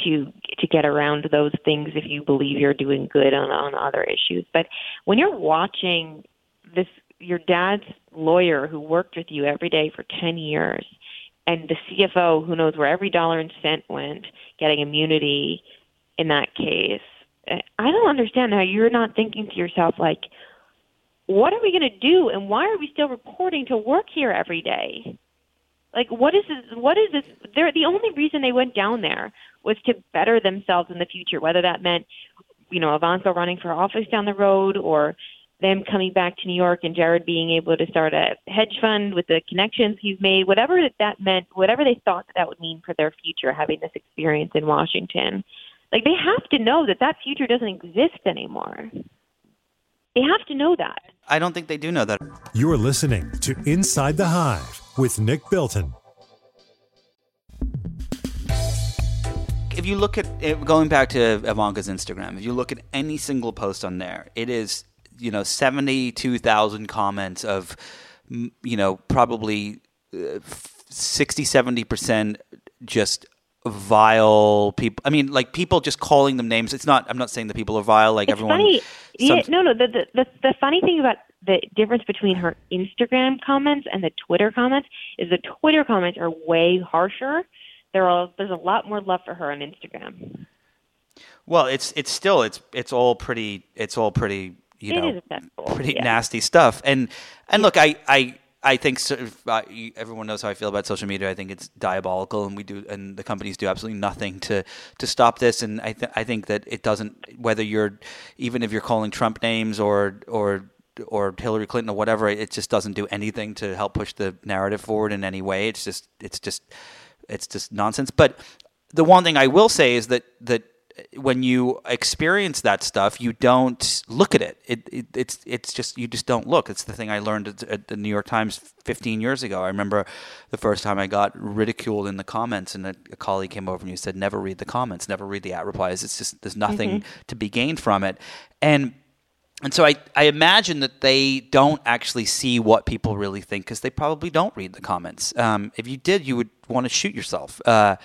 to to get around those things if you believe you're doing good on on other issues. But when you're watching this your dad's lawyer who worked with you every day for 10 years and the CFO who knows where every dollar and cent went getting immunity in that case uh, I don't understand how you're not thinking to yourself like what are we going to do and why are we still reporting to work here every day? Like what is this what is this they're the only reason they went down there was to better themselves in the future whether that meant you know Ivanka running for office down the road or them coming back to New York and Jared being able to start a hedge fund with the connections he's made whatever that, that meant whatever they thought that, that would mean for their future having this experience in Washington. Like they have to know that that future doesn't exist anymore. They have to know that. I don't think they do know that. You're listening to Inside the Hive with Nick Bilton. If you look at it, going back to Ivanka's Instagram, if you look at any single post on there, it is you know seventy two thousand comments of you know probably uh, 60 70 percent just vile people. I mean, like people just calling them names. It's not. I'm not saying the people are vile. Like it's everyone. funny. Yeah, no, no. The, the the the funny thing about the difference between her Instagram comments and the Twitter comments is the Twitter comments are way harsher. There are there's a lot more love for her on Instagram. Well, it's it's still it's it's all pretty it's all pretty you It know pretty yeah. nasty stuff. And and look, I I I think so, uh, everyone knows how I feel about social media. I think it's diabolical, and we do and the companies do absolutely nothing to to stop this. And I th- I think that it doesn't whether you're even if you're calling Trump names or or or Hillary Clinton or whatever, it just doesn't do anything to help push the narrative forward in any way. It's just it's just it's just nonsense. But the one thing I will say is that that when you experience that stuff, you don't look at it. It, it. It's it's just you just don't look. It's the thing I learned at, at the New York Times 15 years ago. I remember the first time I got ridiculed in the comments, and a, a colleague came over and he said, "Never read the comments. Never read the at replies. It's just there's nothing mm-hmm. to be gained from it." And and so I, I imagine that they don't actually see what people really think because they probably don't read the comments. Um, if you did, you would want to shoot yourself. Uh,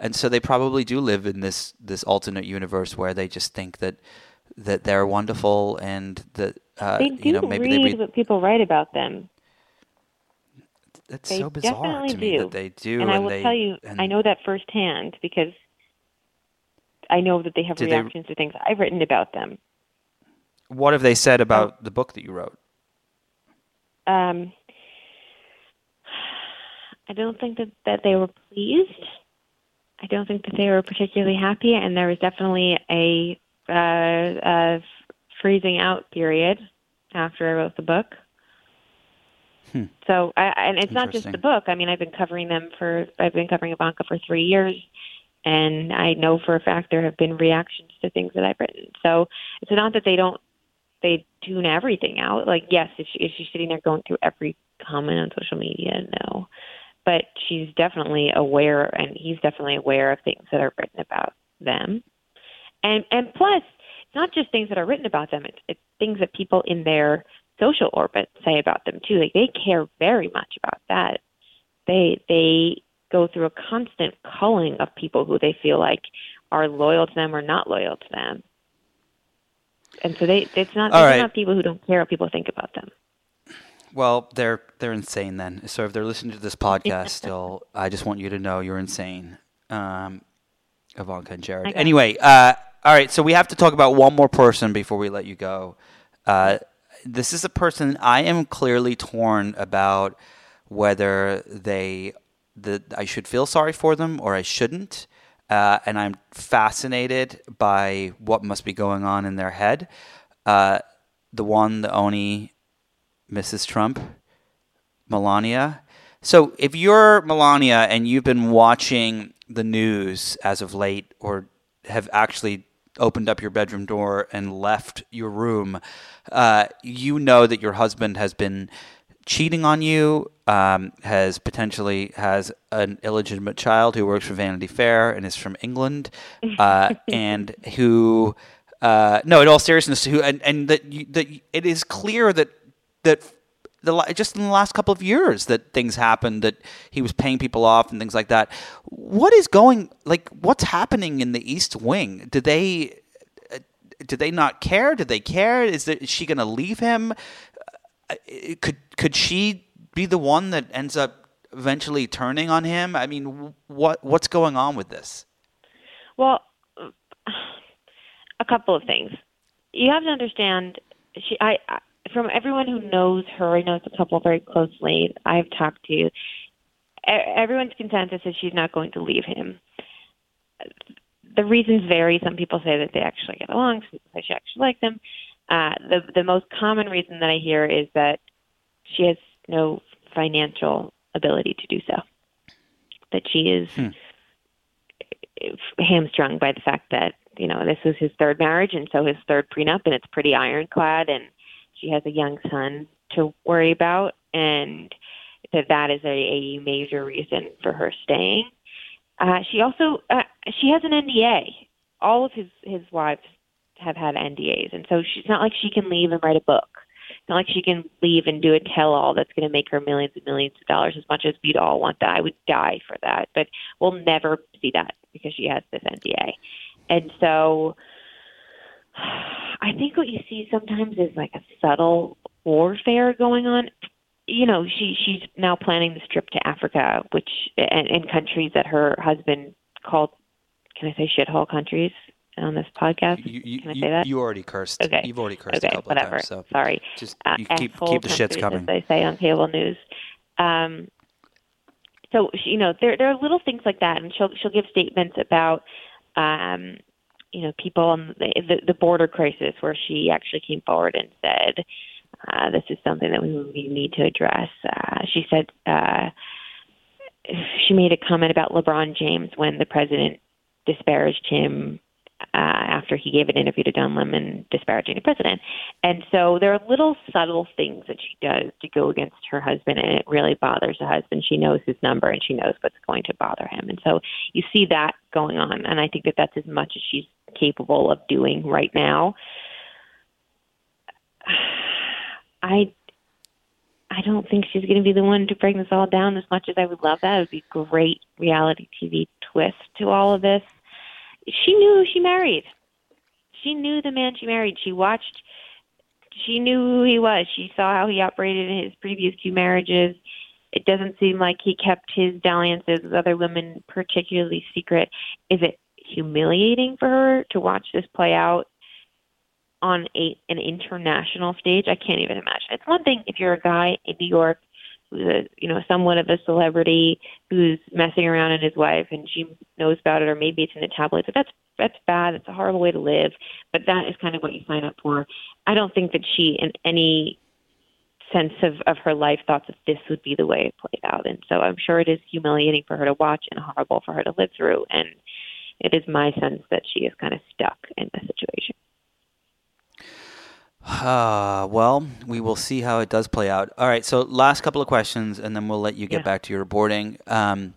and so they probably do live in this this alternate universe where they just think that that they're wonderful and that uh, They do you know maybe read, they read. what people write about them. That's They so bizarre to me do. that they do. and I will they, tell you, and I know that firsthand because I know that they have Did they- reactions to things I've written about them. What have they said about the book that you wrote? Um, I don't think that, that they were pleased. I don't think that they were particularly happy, and there was definitely a, uh, a freezing out period after I wrote the book. So, I, and it's not just the book. I mean, I've been covering them for, I've been covering Ivanka for three years, and I know for a fact there have been reactions to things that I've written. So it's not that they don't, they tune everything out. Like, yes, if, she, if she's sitting there going through every comment on social media, no. But she's definitely aware, and he's definitely aware of things that are written about them. And and plus, it's not just things that are written about them; it's, it's things that people in their social orbit say about them too. Like they care very much about that. They they go through a constant culling of people who they feel like are loyal to them or not loyal to them. And so they it's not All right. not people who don't care what people think about them. Well, they're they're insane then. So if they're listening to this podcast still, I just want you to know you're insane, um, Ivanka and Jared. Okay. Anyway, uh, all right. So we have to talk about one more person before we let you go. Uh, this is a person I am clearly torn about whether they that I should feel sorry for them or I shouldn't. Uh, and I'm fascinated by what must be going on in their head. Uh, the one, the Oni, Mrs. Trump, Melania. So if you're Melania and you've been watching the news as of late or have actually opened up your bedroom door and left your room, uh, you know that your husband has been cheating on you, um, has potentially has an illegitimate child who works for Vanity Fair and is from England, uh, and who uh, no, in all seriousness, who and, and that you, that it is clear that that the just in the last couple of years that things happened that he was paying people off and things like that. What is going like? What's happening in the East Wing? Do they? uh, Do they not care? Do they care? Is, there, is she going to leave him? Uh, Could could she be the one that ends up eventually turning on him? I mean, what what's going on with this? Well, a couple of things. You have to understand. She, I, I, from everyone who knows her, I know the couple very closely. I've talked to. Everyone's consensus is she's not going to leave him. The reasons vary. Some people say that they actually get along. Some people say she actually likes him. Uh, the the most common reason that I hear is that she has no financial ability to do so. That she is hamstrung by the fact that you know this was his third marriage and so his third prenup and it's pretty ironclad and she has a young son to worry about and that that is a, a major reason for her staying. Uh, she also uh, she has an nda all of his his wives have had ndas and so she's not like she can leave and write a book it's not like she can leave and do a tell-all that's going to make her millions and millions of dollars as much as we'd all want that i would die for that but we'll never see that because she has this nda and so I think what you see sometimes is like a subtle warfare going on. You know, she she's now planning this trip to Africa, which and, and countries that her husband called. Can I say shithole countries on this podcast? You, you, Can I say that? you already cursed. Okay. You've already cursed okay, a couple whatever. of times. So Sorry. just Uh, you keep keep the shits coming. They say on cable news. Um, so you know, there there are little things like that, and she'll she'll give statements about, um, you know, people on the, the the border crisis, where she actually came forward and said, uh, "This is something that we, we need to address." Uh, she said. Uh, she made a comment about LeBron James when the president disparaged him uh, after he gave an interview to Don Lemon disparaging the president. And so there are little subtle things that she does to go against her husband, and it really bothers the husband. She knows his number and she knows what's going to bother him. And so you see that going on, and I think that that's as much as she's capable of doing right now. I I don't think she's going to be the one to bring this all down as much as I would love that. It would be great reality TV twist to all of this. She knew who she married. She knew the man she married. She watched, she knew who he was. She saw how he operated in his previous two marriages. It doesn't seem like he kept his dalliances with other women particularly secret. Is it humiliating for her to watch this play out on a an international stage. I can't even imagine. It's one thing if you're a guy in New York you know somewhat of a celebrity who's messing around in his wife and she knows about it, or maybe it's in the tabloids. But that's that's bad. It's a horrible way to live. But that is kind of what you sign up for. I don't think that she in any sense of, of her life thought that this would be the way it played out. And so I'm sure it is humiliating for her to watch and horrible for her to live through. And it is my sense that she is kind of stuck in the situation. Uh, well, we will see how it does play out. All right, so last couple of questions, and then we'll let you get Yeah. back to your reporting. Um,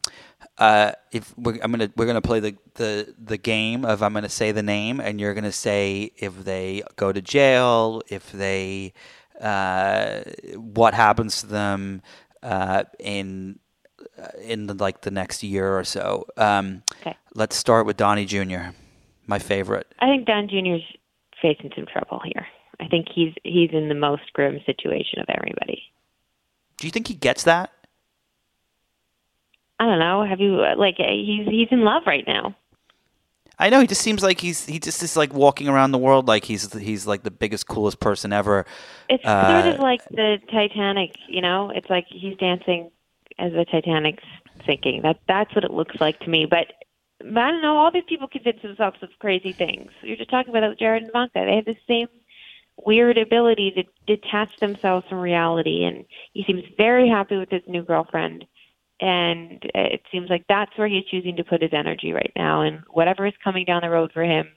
uh, if we're, I'm gonna we're gonna play the, the the game of I'm gonna say the name, and you're gonna say if they go to jail, if they uh, what happens to them uh, in uh, in the, like the next year or so. Um, Okay. Let's start with Donnie Jr., my favorite. I think Don Jr.'s facing some trouble here. I think he's he's in the most grim situation of everybody. Do you think he gets that? I don't know. Have you uh, like uh, he's he's in love right now? I know he just seems like he's he just is like walking around the world like he's he's like the biggest coolest person ever. It's Uh, sort of like the Titanic, you know. It's like he's dancing as the Titanic's sinking. That that's what it looks like to me. But, but I don't know. All these people convince themselves of crazy things. You're just talking about Jared and Ivanka. They have the same weird ability to detach themselves from reality, and he seems very happy with his new girlfriend. And it seems like that's where he's choosing to put his energy right now. And whatever is coming down the road for him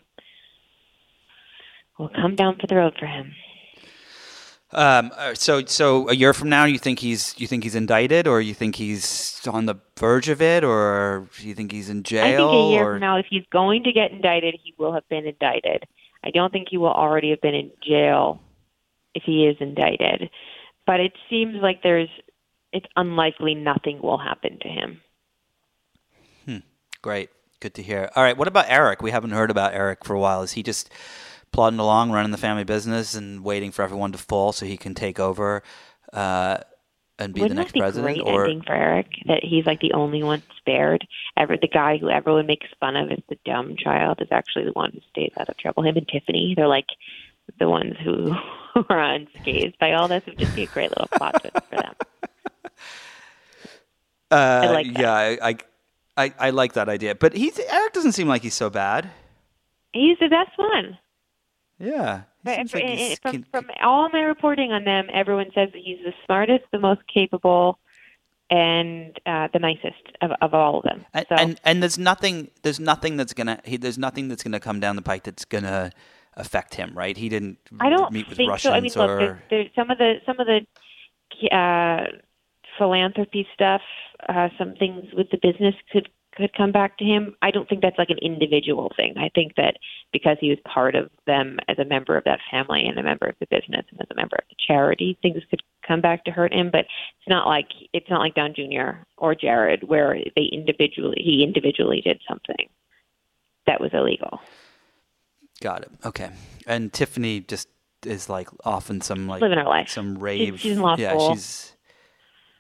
will come down for the road for him. Um, uh, so so a year from now, you think he's you think he's indicted, or you think he's on the verge of it, or you think he's in jail? I think a year or from now, if he's going to get indicted, he will have been indicted. I don't think he will already have been in jail if he is indicted. But it seems like there's, it's unlikely nothing will happen to him. great, good to hear. All right, what about Eric? We haven't heard about Eric for a while. Is he just plodding along, running the family business, and waiting for everyone to fall so he can take over uh, and be Wouldn't the next that be president? great or ending for Eric? That he's like the only one spared. Ever the guy who everyone makes fun of is the dumb child is actually the one who stays out of trouble. Him and Tiffany, they're like the ones who are unscathed by all this. It would just be a great little plot twist for them. Uh, I like that. yeah, I, I, I, I like that idea. But he's Eric doesn't seem like he's so bad. He's the best one. Yeah, But like he's from, from all my reporting on them, everyone says that he's the smartest, the most capable, and uh, the nicest of, of all of them. and, so and and there's nothing there's nothing that's gonna he, there's nothing that's gonna come down the pike that's gonna affect him, right? He didn't I don't meet with think Russians so. I mean, or look, there's, there's some of the some of the uh, philanthropy stuff, uh, some things with the business could could come back to him. I don't think that's like an individual thing. I think that because he was part of them as a member of that family and a member of the business and as a member of the charity, things could come back to hurt him. But it's not like it's not like Don Jr. or Jared where they individually he individually did something that was illegal. got it. Okay, and Tiffany just is like off in some like Living her life. some rave. she's in law yeah, school. she's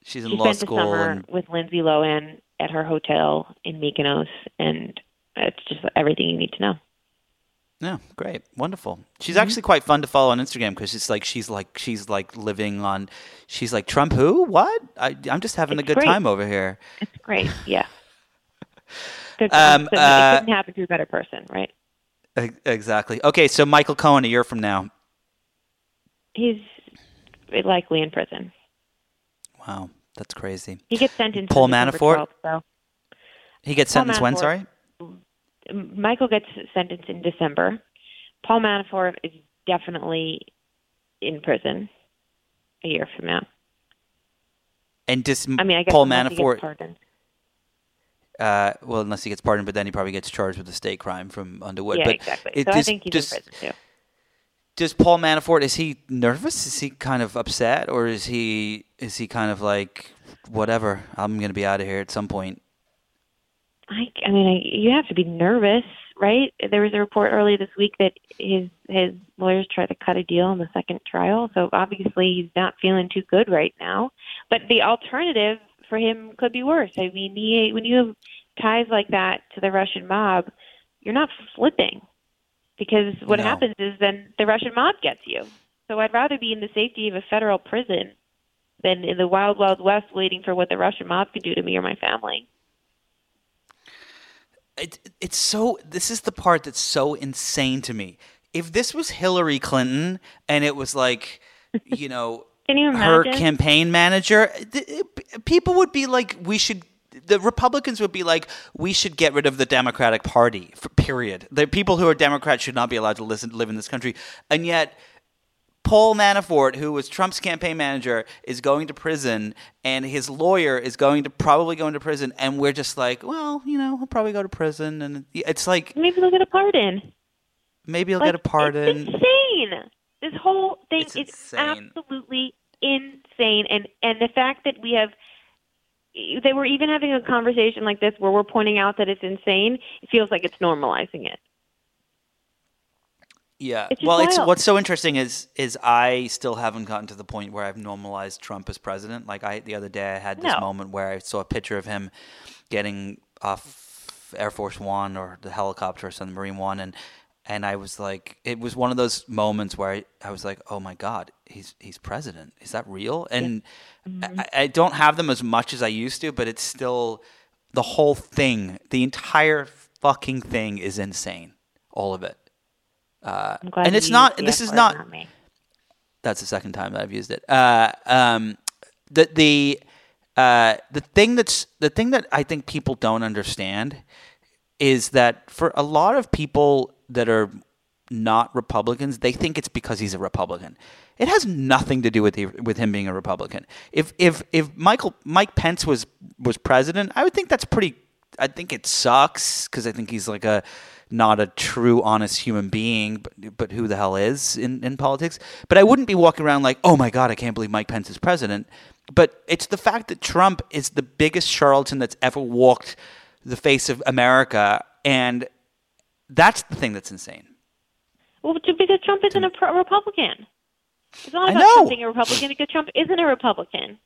she's in she law spent school the summer and with Lindsay Lohan at her hotel in Mykonos, and it's just everything you need to know. Yeah, great, wonderful. She's Mm-hmm. actually quite fun to follow on Instagram because it's like she's like she's like living on. She's like Trump. Who? What? I, I'm just having It's a good great. time over here. It's great. Yeah. Good, Um, so uh, it couldn't happen to a better person, right? Exactly. Okay, so Michael Cohen, a year from now. He's likely in prison. Wow, that's crazy. He gets sentenced. Paul Manafort? 12th, He gets Paul sentenced when? Sorry. Michael gets sentenced in December. Paul Manafort is definitely in prison a year from now. And just I mean, I guess Paul unless he gets Manafort. Uh, well, unless he gets pardoned, but then he probably gets charged with a state crime from Underwood. Yeah, but exactly. it So I think he's just- in prison too. Does Paul Manafort is he nervous? Is he kind of upset, or is he is he kind of like whatever? I'm going to be out of here at some point. I, I mean, I, you have to be nervous, right? There was a report earlier this week that his his lawyers tried to cut a deal in the second trial, so obviously he's not feeling too good right now. But the alternative for him could be worse. I mean, he, when you have ties like that to the Russian mob, you're not flipping because what No. happens is then the Russian mob gets you. So I'd rather be in the safety of a federal prison than in the wild, wild west waiting for what the Russian mob could do to me or my family. it, it's so this is the part that's so insane to me if this was hillary clinton and it was like you know Can you her campaign manager, people would be like, we should. The Republicans would be like, we should get rid of the Democratic Party. Period. The people who are Democrats should not be allowed to listen, live in this country, and yet. Paul Manafort, who was Trump's campaign manager, is going to prison, and his lawyer is going to probably go into prison, and we're just like, well, you know, he'll probably go to prison, and it's like Maybe he'll get a pardon. maybe he'll Like, get a pardon. It's insane. This whole thing It's is insane. absolutely insane, and and the fact that we have. They were even having a conversation like this where we're pointing out that it's insane. It feels like it's normalizing it. Yeah. It's well, it's what's so interesting is is I still haven't gotten to the point where I've normalized Trump as president. Like I the other day I had this No. moment where I saw a picture of him getting off Air Force 1 or the helicopter or some Marine 1 and and I was like it was one of those moments where I, I was like, "Oh my god, he's he's president. Is that real?" And Mm-hmm. I, I don't have them as much as I used to, but it's still the whole thing, the entire fucking thing is insane. All of it. Uh, I'm glad and it's not. This is word, not. That's the second time that I've used it. Uh, um, the the uh, the thing that's the thing that I think people don't understand is that for a lot of people that are not Republicans, they think it's because he's a Republican. It has nothing to do with the, with him being a Republican. If if if Michael Mike Pence was was president, I would think that's pretty. I think it sucks because I think he's like a not a true honest human being, but but who the hell is in in politics? But I wouldn't be walking around like, oh my god, I can't believe Mike Pence is president. But it's the fact that Trump is the biggest charlatan that's ever walked the face of America, and that's the thing that's insane. Well, because Trump isn't a pro- Republican. It's not about. Trump being a Republican because Trump isn't a Republican.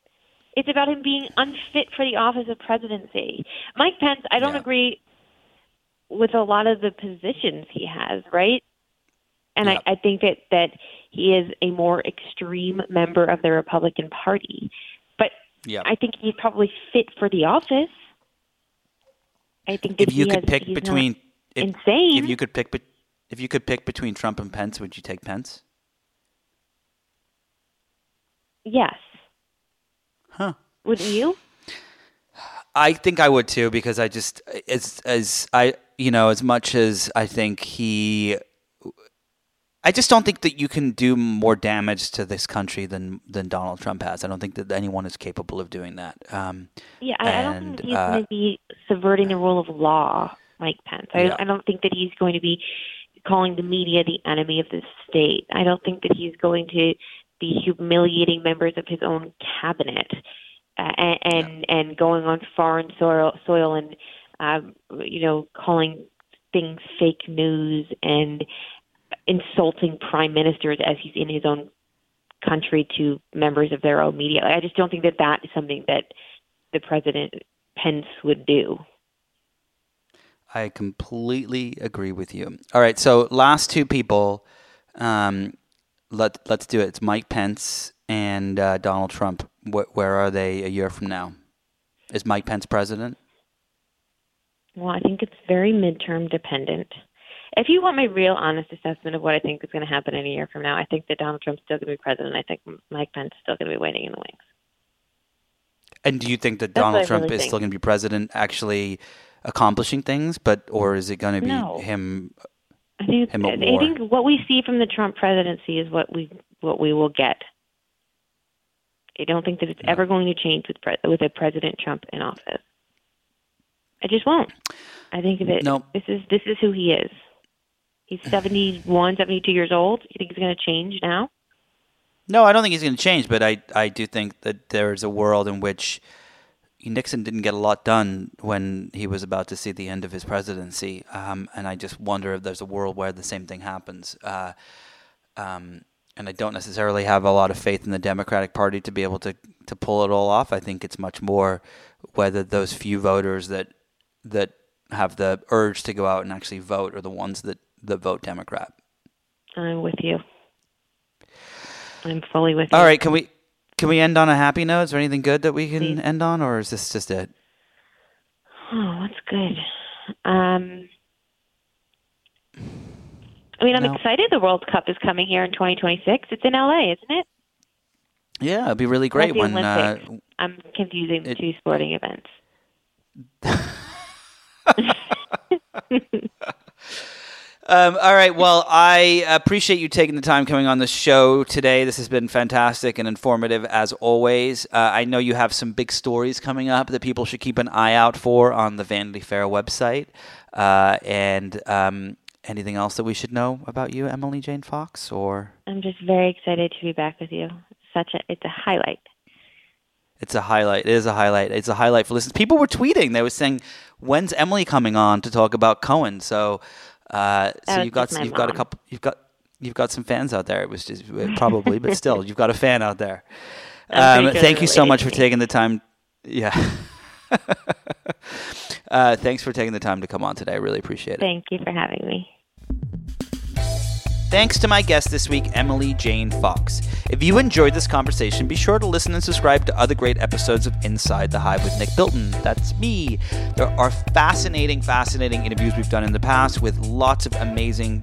It's about him being unfit for the office of presidency. Mike Pence, I don't Yeah. agree with a lot of the positions he has, right? And Yeah. I, I think that, that he is a more extreme member of the Republican Party. But Yeah. I think he's probably fit for the office. I think if you could has, pick between if, insane. if you could pick if you could pick between Trump and Pence, would you take Pence? yes. Huh. Wouldn't you? I think I would too because I just as as I you know as much as I think he I just don't think that you can do more damage to this country than than Donald Trump has. I don't think that anyone is capable of doing that. Um, Yeah, I, I don't And, think he's uh, going to be subverting the rule of law, Mike Pence. I, Yeah. I don't think that he's going to be calling the media the enemy of the state. I don't think that he's going to be humiliating members of his own cabinet uh, and and, and going on foreign soil, soil and um, you know calling things fake news and insulting prime ministers as he's in his own country to members of their own media. I just don't think that that is something that the president Pence would do. I completely agree with you. All right, so last two people, um, let let's do it. It's Mike Pence and uh, Donald Trump. Wh- where are they a year from now? Is Mike Pence president? Well, I think it's very midterm dependent. If you want my real honest assessment of what I think is going to happen in a year from now, I think that Donald Trump's still going to be president. I think Mike Pence is still going to be waiting in the wings. And do you think that That's Donald Trump really is think. still going to be president, actually accomplishing things, but or is it going to be No. him? I think Him I war. think what we see from the Trump presidency is what we what we will get. I don't think that it's ever going to change with pre- with a President Trump in office. I just won't. I think that No. this is this is who he is. He's 71, 72 years old. You think he's going to change now? No, I don't think he's going to change, but I I do think that there's a world in which Nixon didn't get a lot done when he was about to see the end of his presidency, um, and I just wonder if there's a world where the same thing happens. Uh, um, and I don't necessarily have a lot of faith in the Democratic Party to be able to to pull it all off. I think it's much more whether those few voters that that have the urge to go out and actually vote are the ones that that vote Democrat. I'm with you. I'm fully with you. All right, can we can we end on a happy note? Is there anything good that we can Please. end on, or is this just it? Oh, that's good. Um, I mean, I'm No. excited. The World Cup is coming here in 2026. It's in LA, isn't it? Yeah, it'd be really great when. Uh, I'm confusing the it- two sporting events. Um, all right. Well, I appreciate you taking the time coming on the show today. This has been fantastic and informative as always. Uh, I know you have some big stories coming up that people should keep an eye out for on the Vanity Fair website. Uh, and um, anything else that we should know about you, Emily Jane Fox? Or I'm just very excited to be back with you. Such a it's a highlight. it's a highlight. It is a highlight. It's a highlight for listeners. People were tweeting. They were saying, "When's Emily coming on to talk about Cohen?" So, uh, so you've got you've got a couple. You've got you've got some fans out there. It was just probably, but still, you've got a fan out there. Um, thank you so much for taking the time. Yeah. uh, thanks for taking the time to come on today. I really appreciate it. Thank you for having me. Thanks to my guest this week, Emily Jane Fox. If you enjoyed this conversation, be sure to listen and subscribe to other great episodes of Inside the Hive with Nick Bilton. That's me. There are fascinating, fascinating interviews we've done in the past with lots of amazing,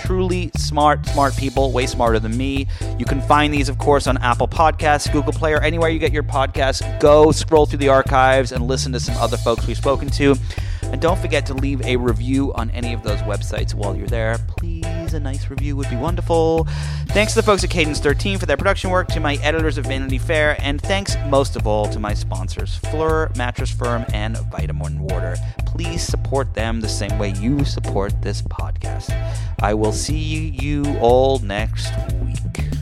truly smart, smart people, way smarter than me. You can find these, of course, on Apple Podcasts, Google Play, or anywhere you get your podcasts. Go scroll through the archives and listen to some other folks we've spoken to. And don't forget to leave a review on any of those websites while you're there. Please, a nice review would be wonderful. Thanks to the folks at Cadence 13 for their production work, to my editors of Vanity Fair, and thanks most of all to my sponsors, Fleur Mattress Firm and Vitamin Water. Please support them the same way you support this podcast. I will see you all next week.